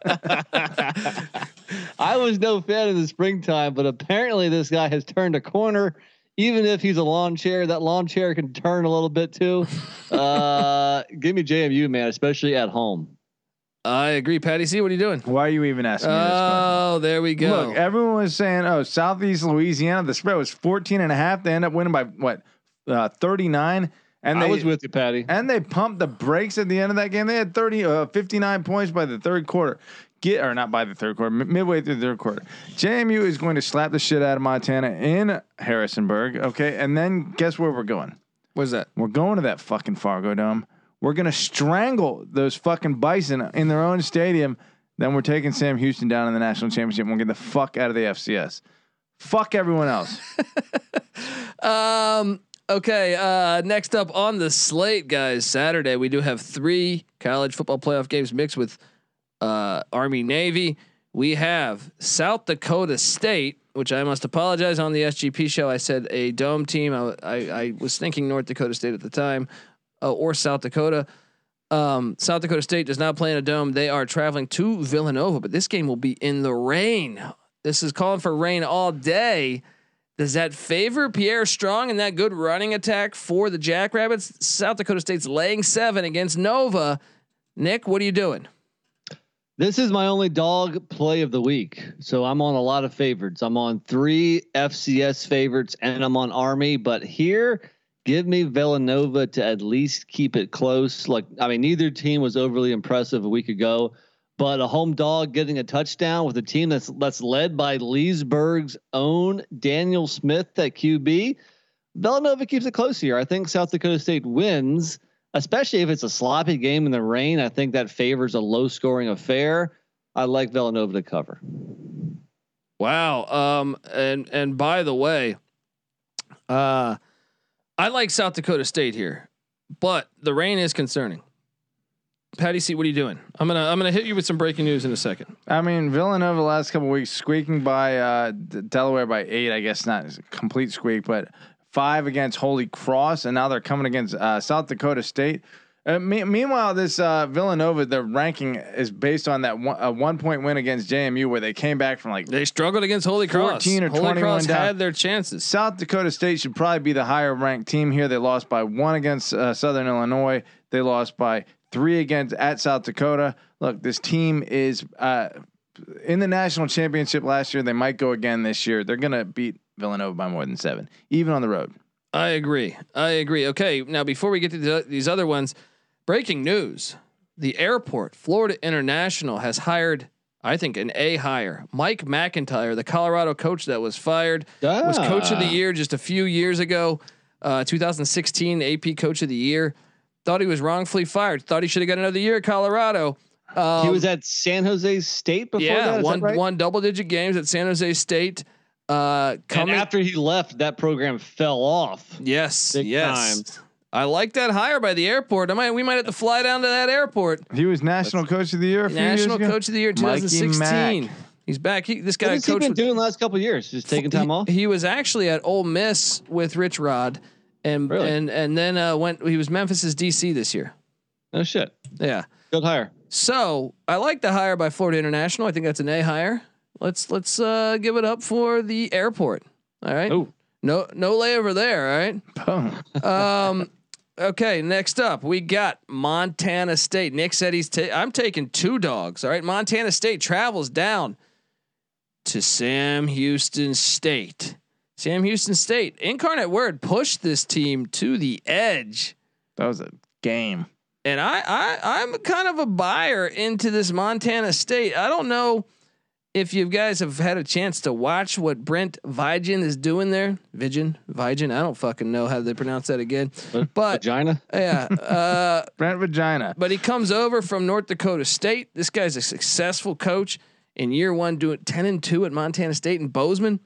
I was no fan in the springtime, but apparently this guy has turned a corner. Even if he's a lawn chair, that lawn chair can turn a little bit too. Uh, give me JMU, man, especially at home. I agree. Patty C, what are you doing? Why are you even asking me this question? Oh, there we go. Look, everyone was saying, oh, Southeast Louisiana, the spread was 14 and a half. They end up winning by what, uh, 39. And I they, was with you, Patty. and they pumped the brakes at the end of that game. They had 30, uh, 59 points by the third quarter. Get or not by the third quarter, m- midway through the third quarter. JMU is going to slap the shit out of Montana in Harrisonburg. Okay, and then guess where we're going? What's that? We're going to that fucking Fargo Dome. We're gonna strangle those fucking Bison in their own stadium. Then we're taking Sam Houston down in the national championship. and We'll get the fuck out of the FCS. Fuck everyone else. Um. Okay. Uh. Next up on the slate, guys. Saturday we do have three college football playoff games mixed with uh, Army Navy. We have South Dakota State, which I must apologize on the SGP show. I said a dome team. I, I, I was thinking North Dakota State at the time, uh, or South Dakota. Um, South Dakota State does not play in a dome. They are traveling to Villanova, but this game will be in the rain. This is calling for rain all day. Does that favor Pierre Strong and that good running attack for the Jackrabbits? South Dakota State's laying seven against Nova. Nick, what are you doing? This is my only dog play of the week. So I'm on a lot of favorites. I'm on three FCS favorites and I'm on Army. But here, give me Villanova to at least keep it close. Like, I mean, neither team was overly impressive a week ago, but a home dog getting a touchdown with a team that's that's led by Leesburg's own Daniel Smith at QB. Villanova keeps it close here. I think South Dakota State wins especially if it's a sloppy game in the rain. I think that favors a low scoring affair. I like Villanova to cover. Wow. Um, and and by the way, uh, I like South Dakota State here, but the rain is concerning. Patty C, what are you doing? I'm gonna I'm gonna hit you with some breaking news in a second. I mean, Villanova the last couple weeks squeaking by uh, Delaware by eight. I guess not a complete squeak, but five against Holy Cross, and now they're coming against uh, South Dakota State. Uh, me- meanwhile, this uh, Villanova, their ranking is based on that one, uh, one point win against JMU, where they came back from like They struggled against Holy Cross. 14 or Holy 21 Cross down. had their chances. South Dakota State should probably be the higher ranked team here. They lost by one against uh, Southern Illinois. They lost by three against at South Dakota. Look, this team is uh, in the national championship last year. They might go again this year. They're gonna beat Villanova by more than seven, even on the road. I agree. I agree. Okay, now before we get to the, these other ones, breaking news: the airport, Florida International, has hired, I think, an A hire, Mike MacIntyre, the Colorado coach that was fired, was coach of the Ah. year just a few years ago, uh, 2016 AP coach of the year. Thought he was wrongfully fired. Thought he should have got another year at Colorado. Um, he was at San Jose State before yeah, that. is one that right? one double digit games at San Jose State. Uh, And after he left, that program fell off. Yes, yes. I like that hire by the airport. I might we might have to fly down to that airport. He was national coach of the year. A National. Coach of the Year 2016. He's back. He, this What guy has he been with- doing the last couple of years? Just taking time he, off. He was actually at Ole Miss with Rich Rod, and Really? and and then uh, went. He was Memphis's DC this year. No shit. Yeah. Good hire. So I like the hire by Florida International. I think that's an A hire. Let's let's uh, give it up for the airport. All right. Oh. No no layover there. All right. Boom. Um, okay, next up we got Montana State. Nick said he's. Ta- I'm taking two dogs. All right, Montana State travels down to Sam Houston State. Sam Houston State. Incarnate Word pushed this team to the edge, That was a game. and I, I I'm kind of a buyer into this Montana State. I don't know. If you guys have had a chance to watch what Brent Vigen is doing there, Vigen, Vigen, I don't fucking know how they pronounce that again, but Vagina. yeah, uh, Brent Vagina. but he comes over from North Dakota State. This guy's a successful coach in year one, doing ten and two at Montana State and Bozeman.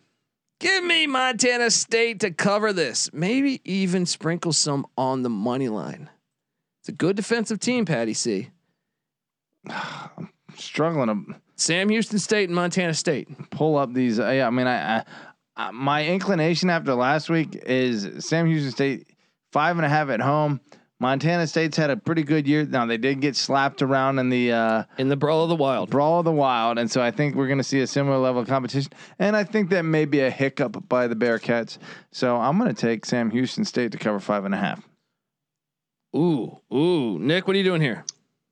Give me Montana State to cover this. Maybe even sprinkle some on the money line. It's a good defensive team, Patty C. I'm Struggling to Sam Houston State and Montana State. pull up these. Uh, yeah, I mean, I, I, I my inclination after last week is Sam Houston State five and a half at home. Montana State's had a pretty good year. Now they did get slapped around in the uh, In the Brawl of the Wild. Brawl of the Wild, and so I think we're going to see a similar level of competition. And I think that may be a hiccup by the Bearcats. So I'm going to take Sam Houston State to cover five and a half. Ooh, ooh. Nick, what are you doing here?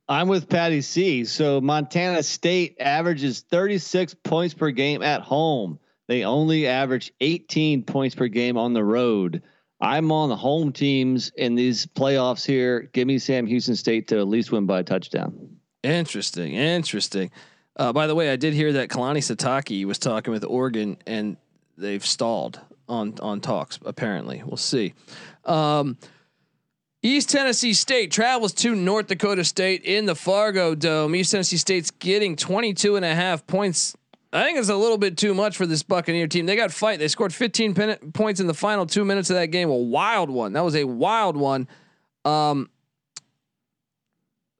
I'm with Patty C. So Montana State averages 36 points per game at home. They only average 18 points per game on the road. I'm on the home teams in these playoffs here. Give me Sam Houston State to at least win by a touchdown. Interesting, interesting. Uh, by the way, I did hear that Kalani Sitake was talking with Oregon, and they've stalled on on talks. Apparently, we'll see. Um, East Tennessee State travels to North Dakota State in the Fargo Dome. East Tennessee State's getting 22 and a half points. I think it's a little bit too much for this Buccaneer team. They got fight. They scored 15 pin- points in the final two minutes of that game. A wild one. That was a wild one. Um,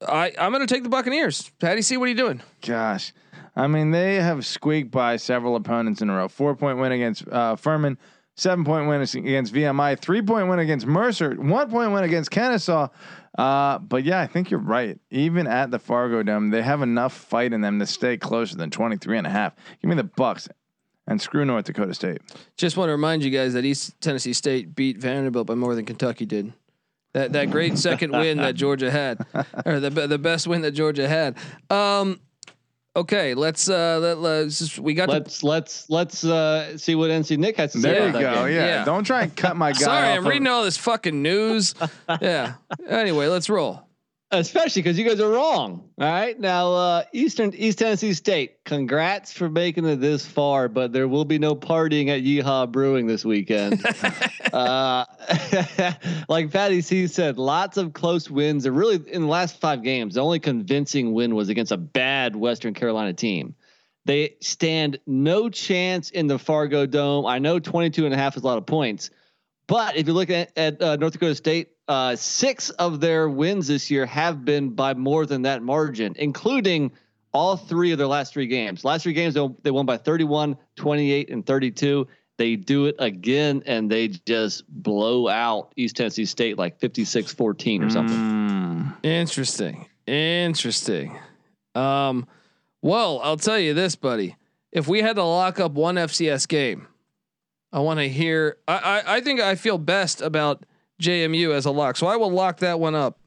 I I'm going to take the Buccaneers. Patty C what are you doing? Gosh, I mean they have squeaked by several opponents in a row. Four point win against uh, Furman, seven point win against VMI, three point win against Mercer, one point win against Kennesaw. Uh, but yeah, I think you're right. Even at the Fargo Dome, they have enough fight in them to stay closer than 23 and a half. Give me the Bucks and screw North Dakota State. Just want to remind you guys that East Tennessee State beat Vanderbilt by more than Kentucky did. That that great second win that Georgia had, or the the best win that Georgia had. Um, okay, let's uh, let, let's just, we got. Let's let's let's uh, see what NC Nick has to say. There you go. Yeah. Yeah. don't try and cut my guy. sorry, off I'm of- reading all this fucking news. yeah. Anyway, let's roll. Especially because you guys are wrong. All right, now uh, Eastern East Tennessee State, congrats for making it this far, but there will be no partying at Yeehaw Brewing this weekend. uh, like Patty C said, lots of close wins. They're really in the last five games. The only convincing win was against a bad Western Carolina team. They stand no chance in the Fargo Dome. I know 22 and a half is a lot of points, but if you look at, at uh, North Dakota State, uh, six of their wins this year have been by more than that margin, including all three of their last three games. Last three games, they, won by 31, 28, and 32. They do it again and they just blow out East Tennessee State like 56 14 or something. Mm. Interesting. Interesting. Um, well, I'll tell you this, buddy. If we had to lock up one FCS game, I want to hear. I, I I think I feel best about JMU as a lock, so I will lock that one up.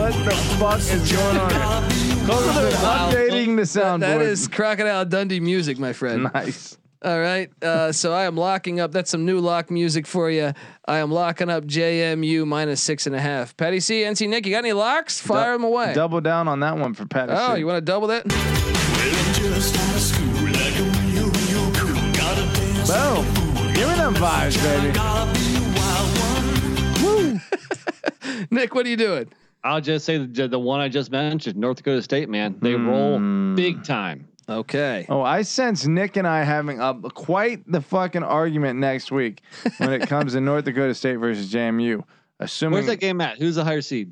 What the fuck is going on? Here? Updating the soundboard. That is Crocodile Dundee music, my friend. nice. All right. Uh, so I am locking up. That's some new lock music for you. I am locking up JMU minus six and a half. Patty C, NC Nick, you got any locks? Fire them away. Double down on that one for Patty. oh, C. you want to double that? Boom. Give me them vibes, baby. Nick, what are you doing? I'll just say the, the one I just mentioned, North Dakota State, man. They roll big time. Okay. Oh, I sense Nick and I having a quite the fucking argument next week when it comes to North Dakota State versus JMU. Assuming Where's that game at? Who's the higher seed?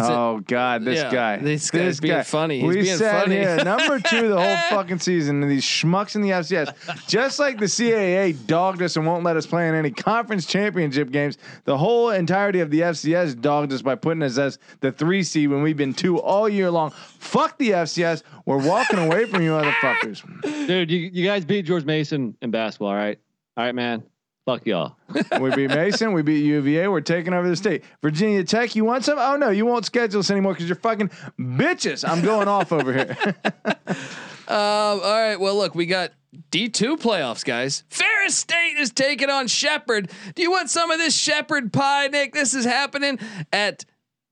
Is it- Oh God, this Yeah, guy. this guy's being funny. He's we being sat funny. here number two the whole fucking season, and these schmucks in the FCS, just like the CAA dogged us and won't let us play in any conference championship games. The whole entirety of the FCS dogged us by putting us as the three seed when we've been two all year long. Fuck the FCS. We're walking away from you motherfuckers. Dude, you, you guys beat George Mason in basketball, all right? All right, man. Fuck y'all. We beat Mason. We beat UVA. We're taking over the state. Virginia Tech. You want some? Oh no, you won't schedule us anymore because you're fucking bitches. I'm going off over here. Um, all right. Well, look, we got D2 playoffs, guys. Ferris State is taking on Shepherd. Do you want some of this Shepherd pie, Nick? This is happening at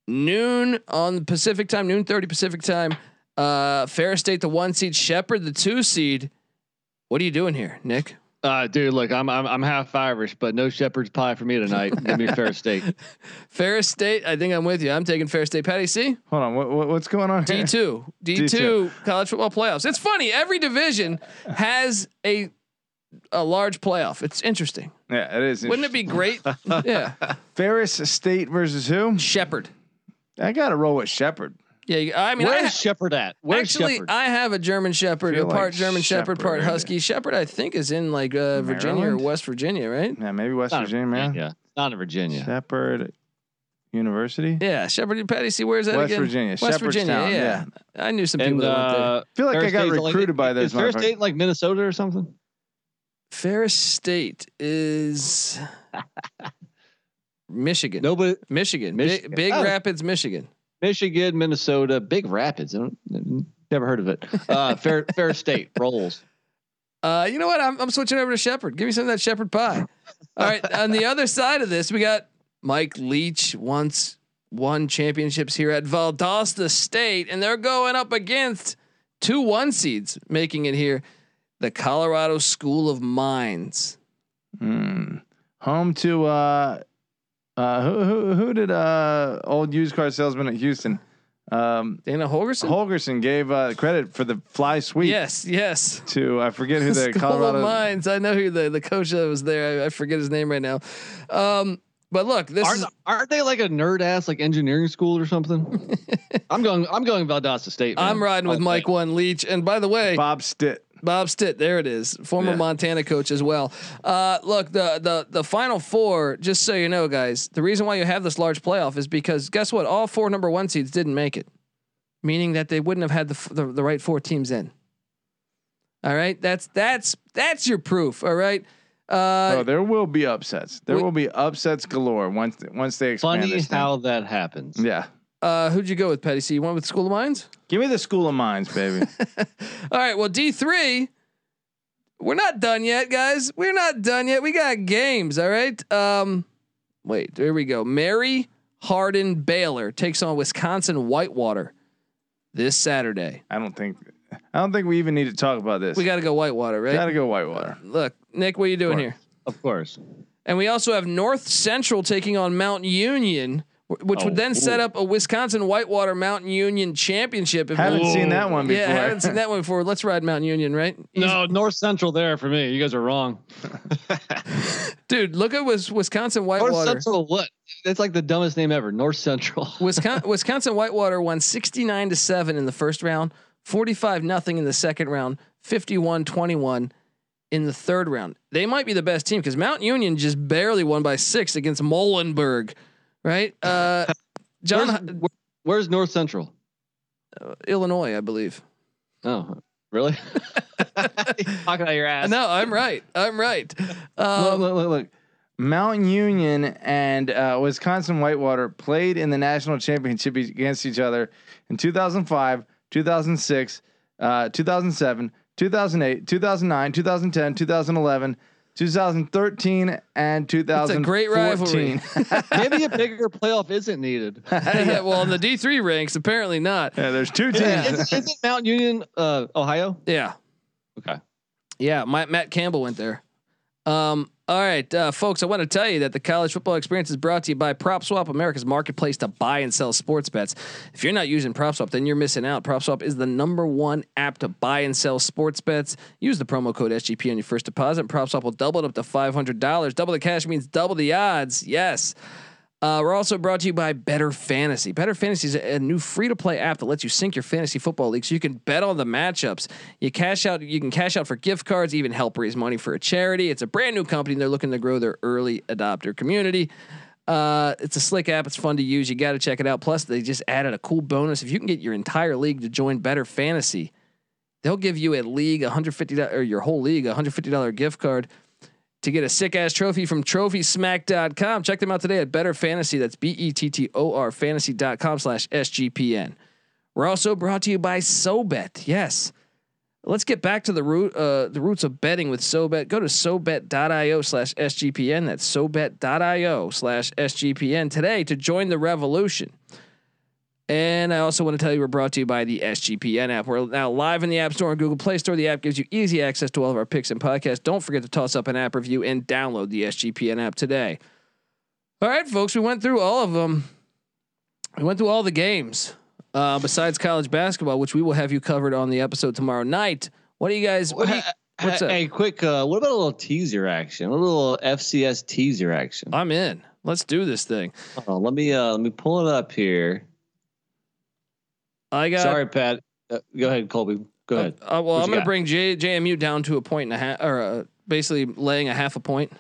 noon on Pacific time, noon 30 Pacific time. Uh, Ferris State, the one seed, Shepherd, the two seed. What are you doing here, Nick? Uh, dude, look, I'm I'm I'm half Irish, but no shepherd's pie for me tonight. Give me a fair steak. Ferris State, I think I'm with you. I'm taking Ferris State. Patty C. Hold on. What, what, what's going on here? D2, D2 college football playoffs. It's funny. Every division has a a large playoff. It's interesting. Yeah, it is. Wouldn't it be great? yeah. Ferris State versus who? Shepherd. I got to roll with Shepherd. Yeah, I mean, I Where's ha- Shepherd at? Where's actually Shepherd? I have a German Shepherd, a part like German Shepherd, part Shepherd. Husky. Shepherd, I think, is in like uh, Virginia or West Virginia, right? Yeah, maybe West Not Virginia, man. Virginia. Not in Virginia. Shepherd University. Yeah, Shepherd. Patty, see where's that West again? Virginia, West Shepherdstown, Virginia. Yeah. I knew some people And that went there. uh, I feel like I got State's like- recruited by those Is Ferris motherfuckers. State like Minnesota or something? Ferris State is Michigan. Nobody. Michigan. Michigan. Big, Big Oh. Rapids, Michigan. Michigan, Minnesota, Big Rapids. I don't, never heard of it. Uh, Fair Fair State rolls. Uh, you know what? I'm, I'm switching over to Shepherd. Give me some of that Shepherd pie. All right. On the other side of this, we got Mike Leach once won championships here at Valdosta State, and they're going up against two one seeds making it here. The Colorado School of Mines. Mm. Home to uh, uh, who who who did uh old used car salesman at Houston? Um, Dana Holgorsen. Holgorsen gave uh, credit for the fly sweep yes, yes. to I forget who the School Colorado. of Mines. I know who the the coach that was there. I, I forget his name right now. Um, but look, this Aren't, is aren't they like a nerd ass like engineering school or something? I'm going. I'm going Valdosta State. man. I'm riding with All Mike day. One Leach, and by the way, Bob Stitt. Bob Stitt, there it is, former Yeah. Montana coach as well. Uh, look, the the the final four. Just so you know, guys, the reason why you have this large playoff is because guess what? All four number one seeds didn't make it, meaning that they wouldn't have had the f- the, the right four teams in. All right, that's that's that's your proof. All right. Uh, oh, there will be upsets. There we- will be upsets galore once once they expand Funny this thing. how that happens. Yeah. Uh, who'd you go with, Petty? C? You went with the School of Mines. Give me the School of Mines, baby. All right. Well, D three. We're not done yet, guys. We're not done yet. We got games. All right. Um, wait. There we go. Mary Hardin Baylor takes on Wisconsin Whitewater this Saturday. I don't think I don't think we even need to talk about this. We got to go Whitewater, right? Gotta go Whitewater. Look, Nick, what are you doing here? Of course. And we also have North Central taking on Mount Union, wh- which would Oh, then set up a Wisconsin Whitewater Mountain Union championship. If Haven't we- seen that one before. Yeah, haven't seen that one before. Let's ride Mountain Union, right? No, North Central there for me. You guys are wrong. Dude, look at Wis- Wisconsin Whitewater. North Central what? It's like the dumbest name ever. North Central. Wisconsin, Wisconsin Whitewater won 69 to 7 in the first round, 45 nothing in the second round, 51-21 in the third round. They might be the best team cuz Mount Union just barely won by 6 against Muhlenberg, right? Uh John Where's, where- where's North Central? Illinois, I believe. Oh, really? Talking out your ass. No, I'm right. I'm right. look, Um, look, look, look. Mount Union and uh, Wisconsin Whitewater played in the national championship against each other in 2005, 2006, uh, 2007, 2008, 2009, 2010, 2011, 2013, and 2014. a great rivalry. Maybe a bigger playoff isn't needed. yeah, well, in the D3 ranks apparently not. yeah, there's two teams. Is, isn't Mount Union uh, Ohio? Yeah. Okay. Yeah, my, Matt Campbell went there. Um, all right, uh, folks, I want to tell you that the college football experience is brought to you by PropSwap, America's marketplace to buy and sell sports bets. If you're not using PropSwap, then you're missing out. PropSwap is the number one app to buy and sell sports bets. Use the promo code SGP on your first deposit. PropSwap will double it up to $500. Double the cash means double the odds. Yes. Uh, we're also brought to you by Bettor Fantasy. Bettor Fantasy is a, a new free to play app that lets you sync your fantasy football league so you can bet on the matchups. You cash out, you can cash out for gift cards, even help raise money for a charity. It's a brand new company. and They're looking to grow their early adopter community. Uh, it's a slick app. It's fun to use. You got to check it out. Plus, they just added a cool bonus. If you can get your entire league to join Bettor Fantasy, they'll give you a league $150 or your whole league a $150 gift card to get a sick ass trophy from trophysmack.com. Check them out today at Bettor Fantasy. That's B E T T O R fantasy.com slash SGPN. We're also brought to you by SoBet. Yes. Let's get back to the root uh, the roots of betting with SoBet. Go to SoBet.io slash SGPN. That's SoBet.io slash SGPN today to join the revolution. And I also want to tell you we're brought to you by the SGPN app. We're now live in the App Store and Google Play Store. The app gives you easy access to all of our picks and podcasts. Don't forget to toss up an app review and download the SGPN app today. All right, folks, we went through all of them. We went through all the games uh, besides college basketball, which we will have you covered on the episode tomorrow night. What do you guys? What do you, what's up? Hey, quick. Uh, what about a little teaser action? A little FCS teaser action. I'm in. Let's do this thing. On, let me uh, let me pull it up here. I got. Sorry, Pat. Uh, go ahead, Colby. Go ahead. Uh, well, What I'm going to bring J, JMU down to a point and a half, or uh, basically laying a half a point.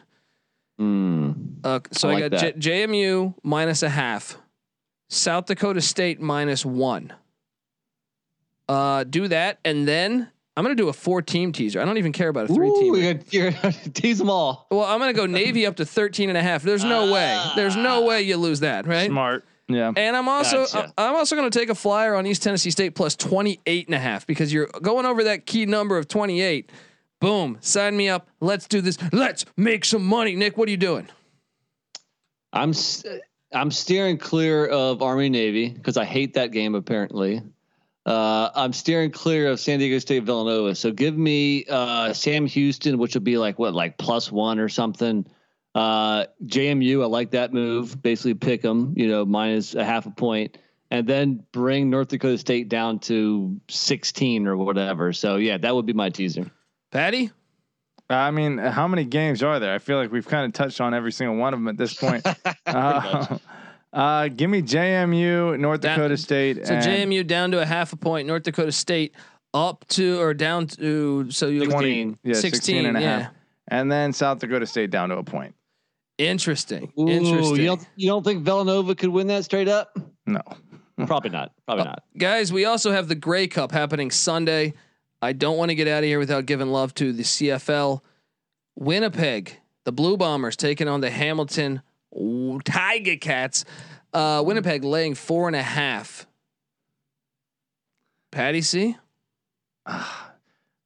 Mm. Uh, so I I, like got J. JMU minus a half, South Dakota State minus one. Uh, do that, and then I'm gonna do a four team teaser. I don't even care about a three Ooh, team. you're, you're tease them all. Well, I'm gonna go Navy up to 13 and a half. There's no way. There's no way you lose that, right? Smart. Yeah. And I'm also Gotcha. I'm also going to take a flyer on East Tennessee State plus 28 and a half because you're going over that key number of 28. Boom, sign me up. Let's do this. Let's make some money. Nick, what are you doing? I'm I'm steering clear of Army Navy because I hate that game. Apparently, uh, I'm steering clear of San Diego State Villanova. So give me uh, Sam Houston, which would be like what, like plus one or something. Uh, JMU, I like that move. Basically, pick them, you know, minus a half a point, and then bring North Dakota State down to 16 or whatever. So yeah, that would be my teaser. Patty? I mean, how many games are there? I feel like we've kind of touched on every single one of them at this point. uh, uh, give me JMU, North Down- Dakota State. So and JMU down to a half a point. North Dakota State up to or down to so you 20, yeah, 16, 16 and a half. And then South Dakota State down to a point. Interesting. Ooh, Interesting. You don't you don't think Villanova could win that straight up? No. Probably not. Probably Uh, not. Guys, we also have the Grey Cup happening Sunday. I don't want to get out of here without giving love to the CFL. Winnipeg, the Blue Bombers taking on the Hamilton Tiger Cats. Uh, Winnipeg laying four and a half. Patty C.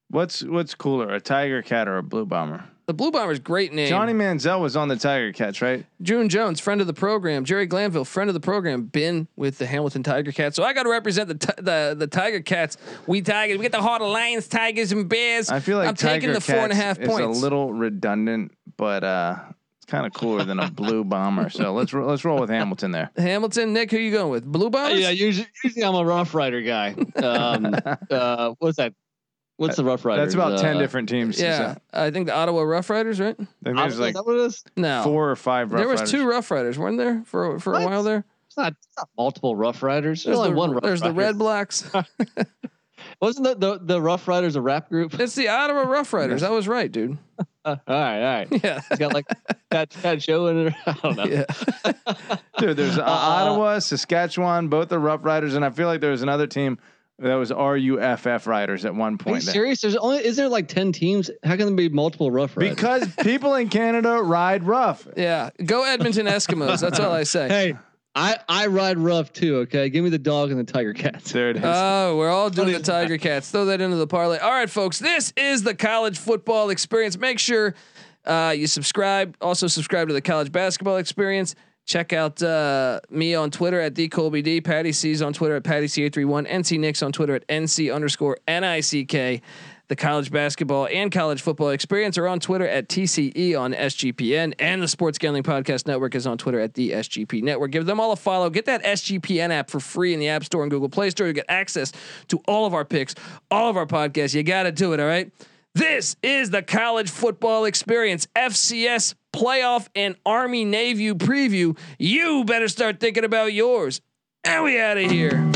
What's what's cooler, a Tiger Cat or a Blue Bomber? The Blue Bombers, great name. Johnny Manziel was on the Tiger Cats, right? June Jones, friend of the program. Jerry Glanville, friend of the program, been with the Hamilton Tiger Cats. So I got to represent the ti- the the Tiger Cats. We Tigers. We get the heart of lions, tigers, and bears. I feel like I'm Tiger taking the four and a Cats half points. is a little redundant, but uh, it's kind of cooler than a Blue Bomber. So let's ro- let's roll with Hamilton there. Hamilton, Nick, who you going with? Blue Bombers? Yeah, usually, usually I'm a Rough Rider guy. Um, uh, what's that? What's the Rough Riders? That's about ten uh, different teams. Yeah, So I think the Ottawa Rough Riders, right? I think Ottawa, there's like is that what it is? No, four or five. Rough there was Riders. two Rough Riders, weren't there for for a What? while there? It's not, it's not multiple Rough Riders. There's, There's only the, one. Rough Riders. there's the Rider. Red Blacks. Wasn't the, the the Rough Riders a rap group? it's the Ottawa Rough Riders. I was right, dude. all right, all right. Yeah, It's got like that that show in it. I don't know. yeah. Dude, there's uh, Ottawa, Saskatchewan, both are Rough Riders, and I feel like there was another team that was RUFF Riders at one point. Are you point. serious? There's only is there like ten teams? How can there be multiple Rough Riders? Because people in Canada ride rough. Yeah, go Edmonton Eskimos. That's all I say. hey, I I ride rough too. Okay, give me the dog and the Tiger Cats. There it is. Oh, we're all doing the Tiger Cats. Throw that into the parlay. All right, folks. This is the college football experience. Make sure uh, you subscribe. Also, subscribe to the college basketball experience. Check out uh, me on Twitter at dcolbyd. Patty C's on Twitter at patty c831. NC Nicks on Twitter at nc underscore nick. The college basketball and college football experience are on Twitter at TCE on SGPN, and the Sports Gambling Podcast Network is on Twitter at the SGP Network. Give them all a follow. Get that SGPN app for free in the App Store and Google Play Store. You get access to all of our picks, all of our podcasts. You got to do it. All right. This is the college football experience, FCS playoff and Army Navy preview. You better start thinking about yours. And we out of here.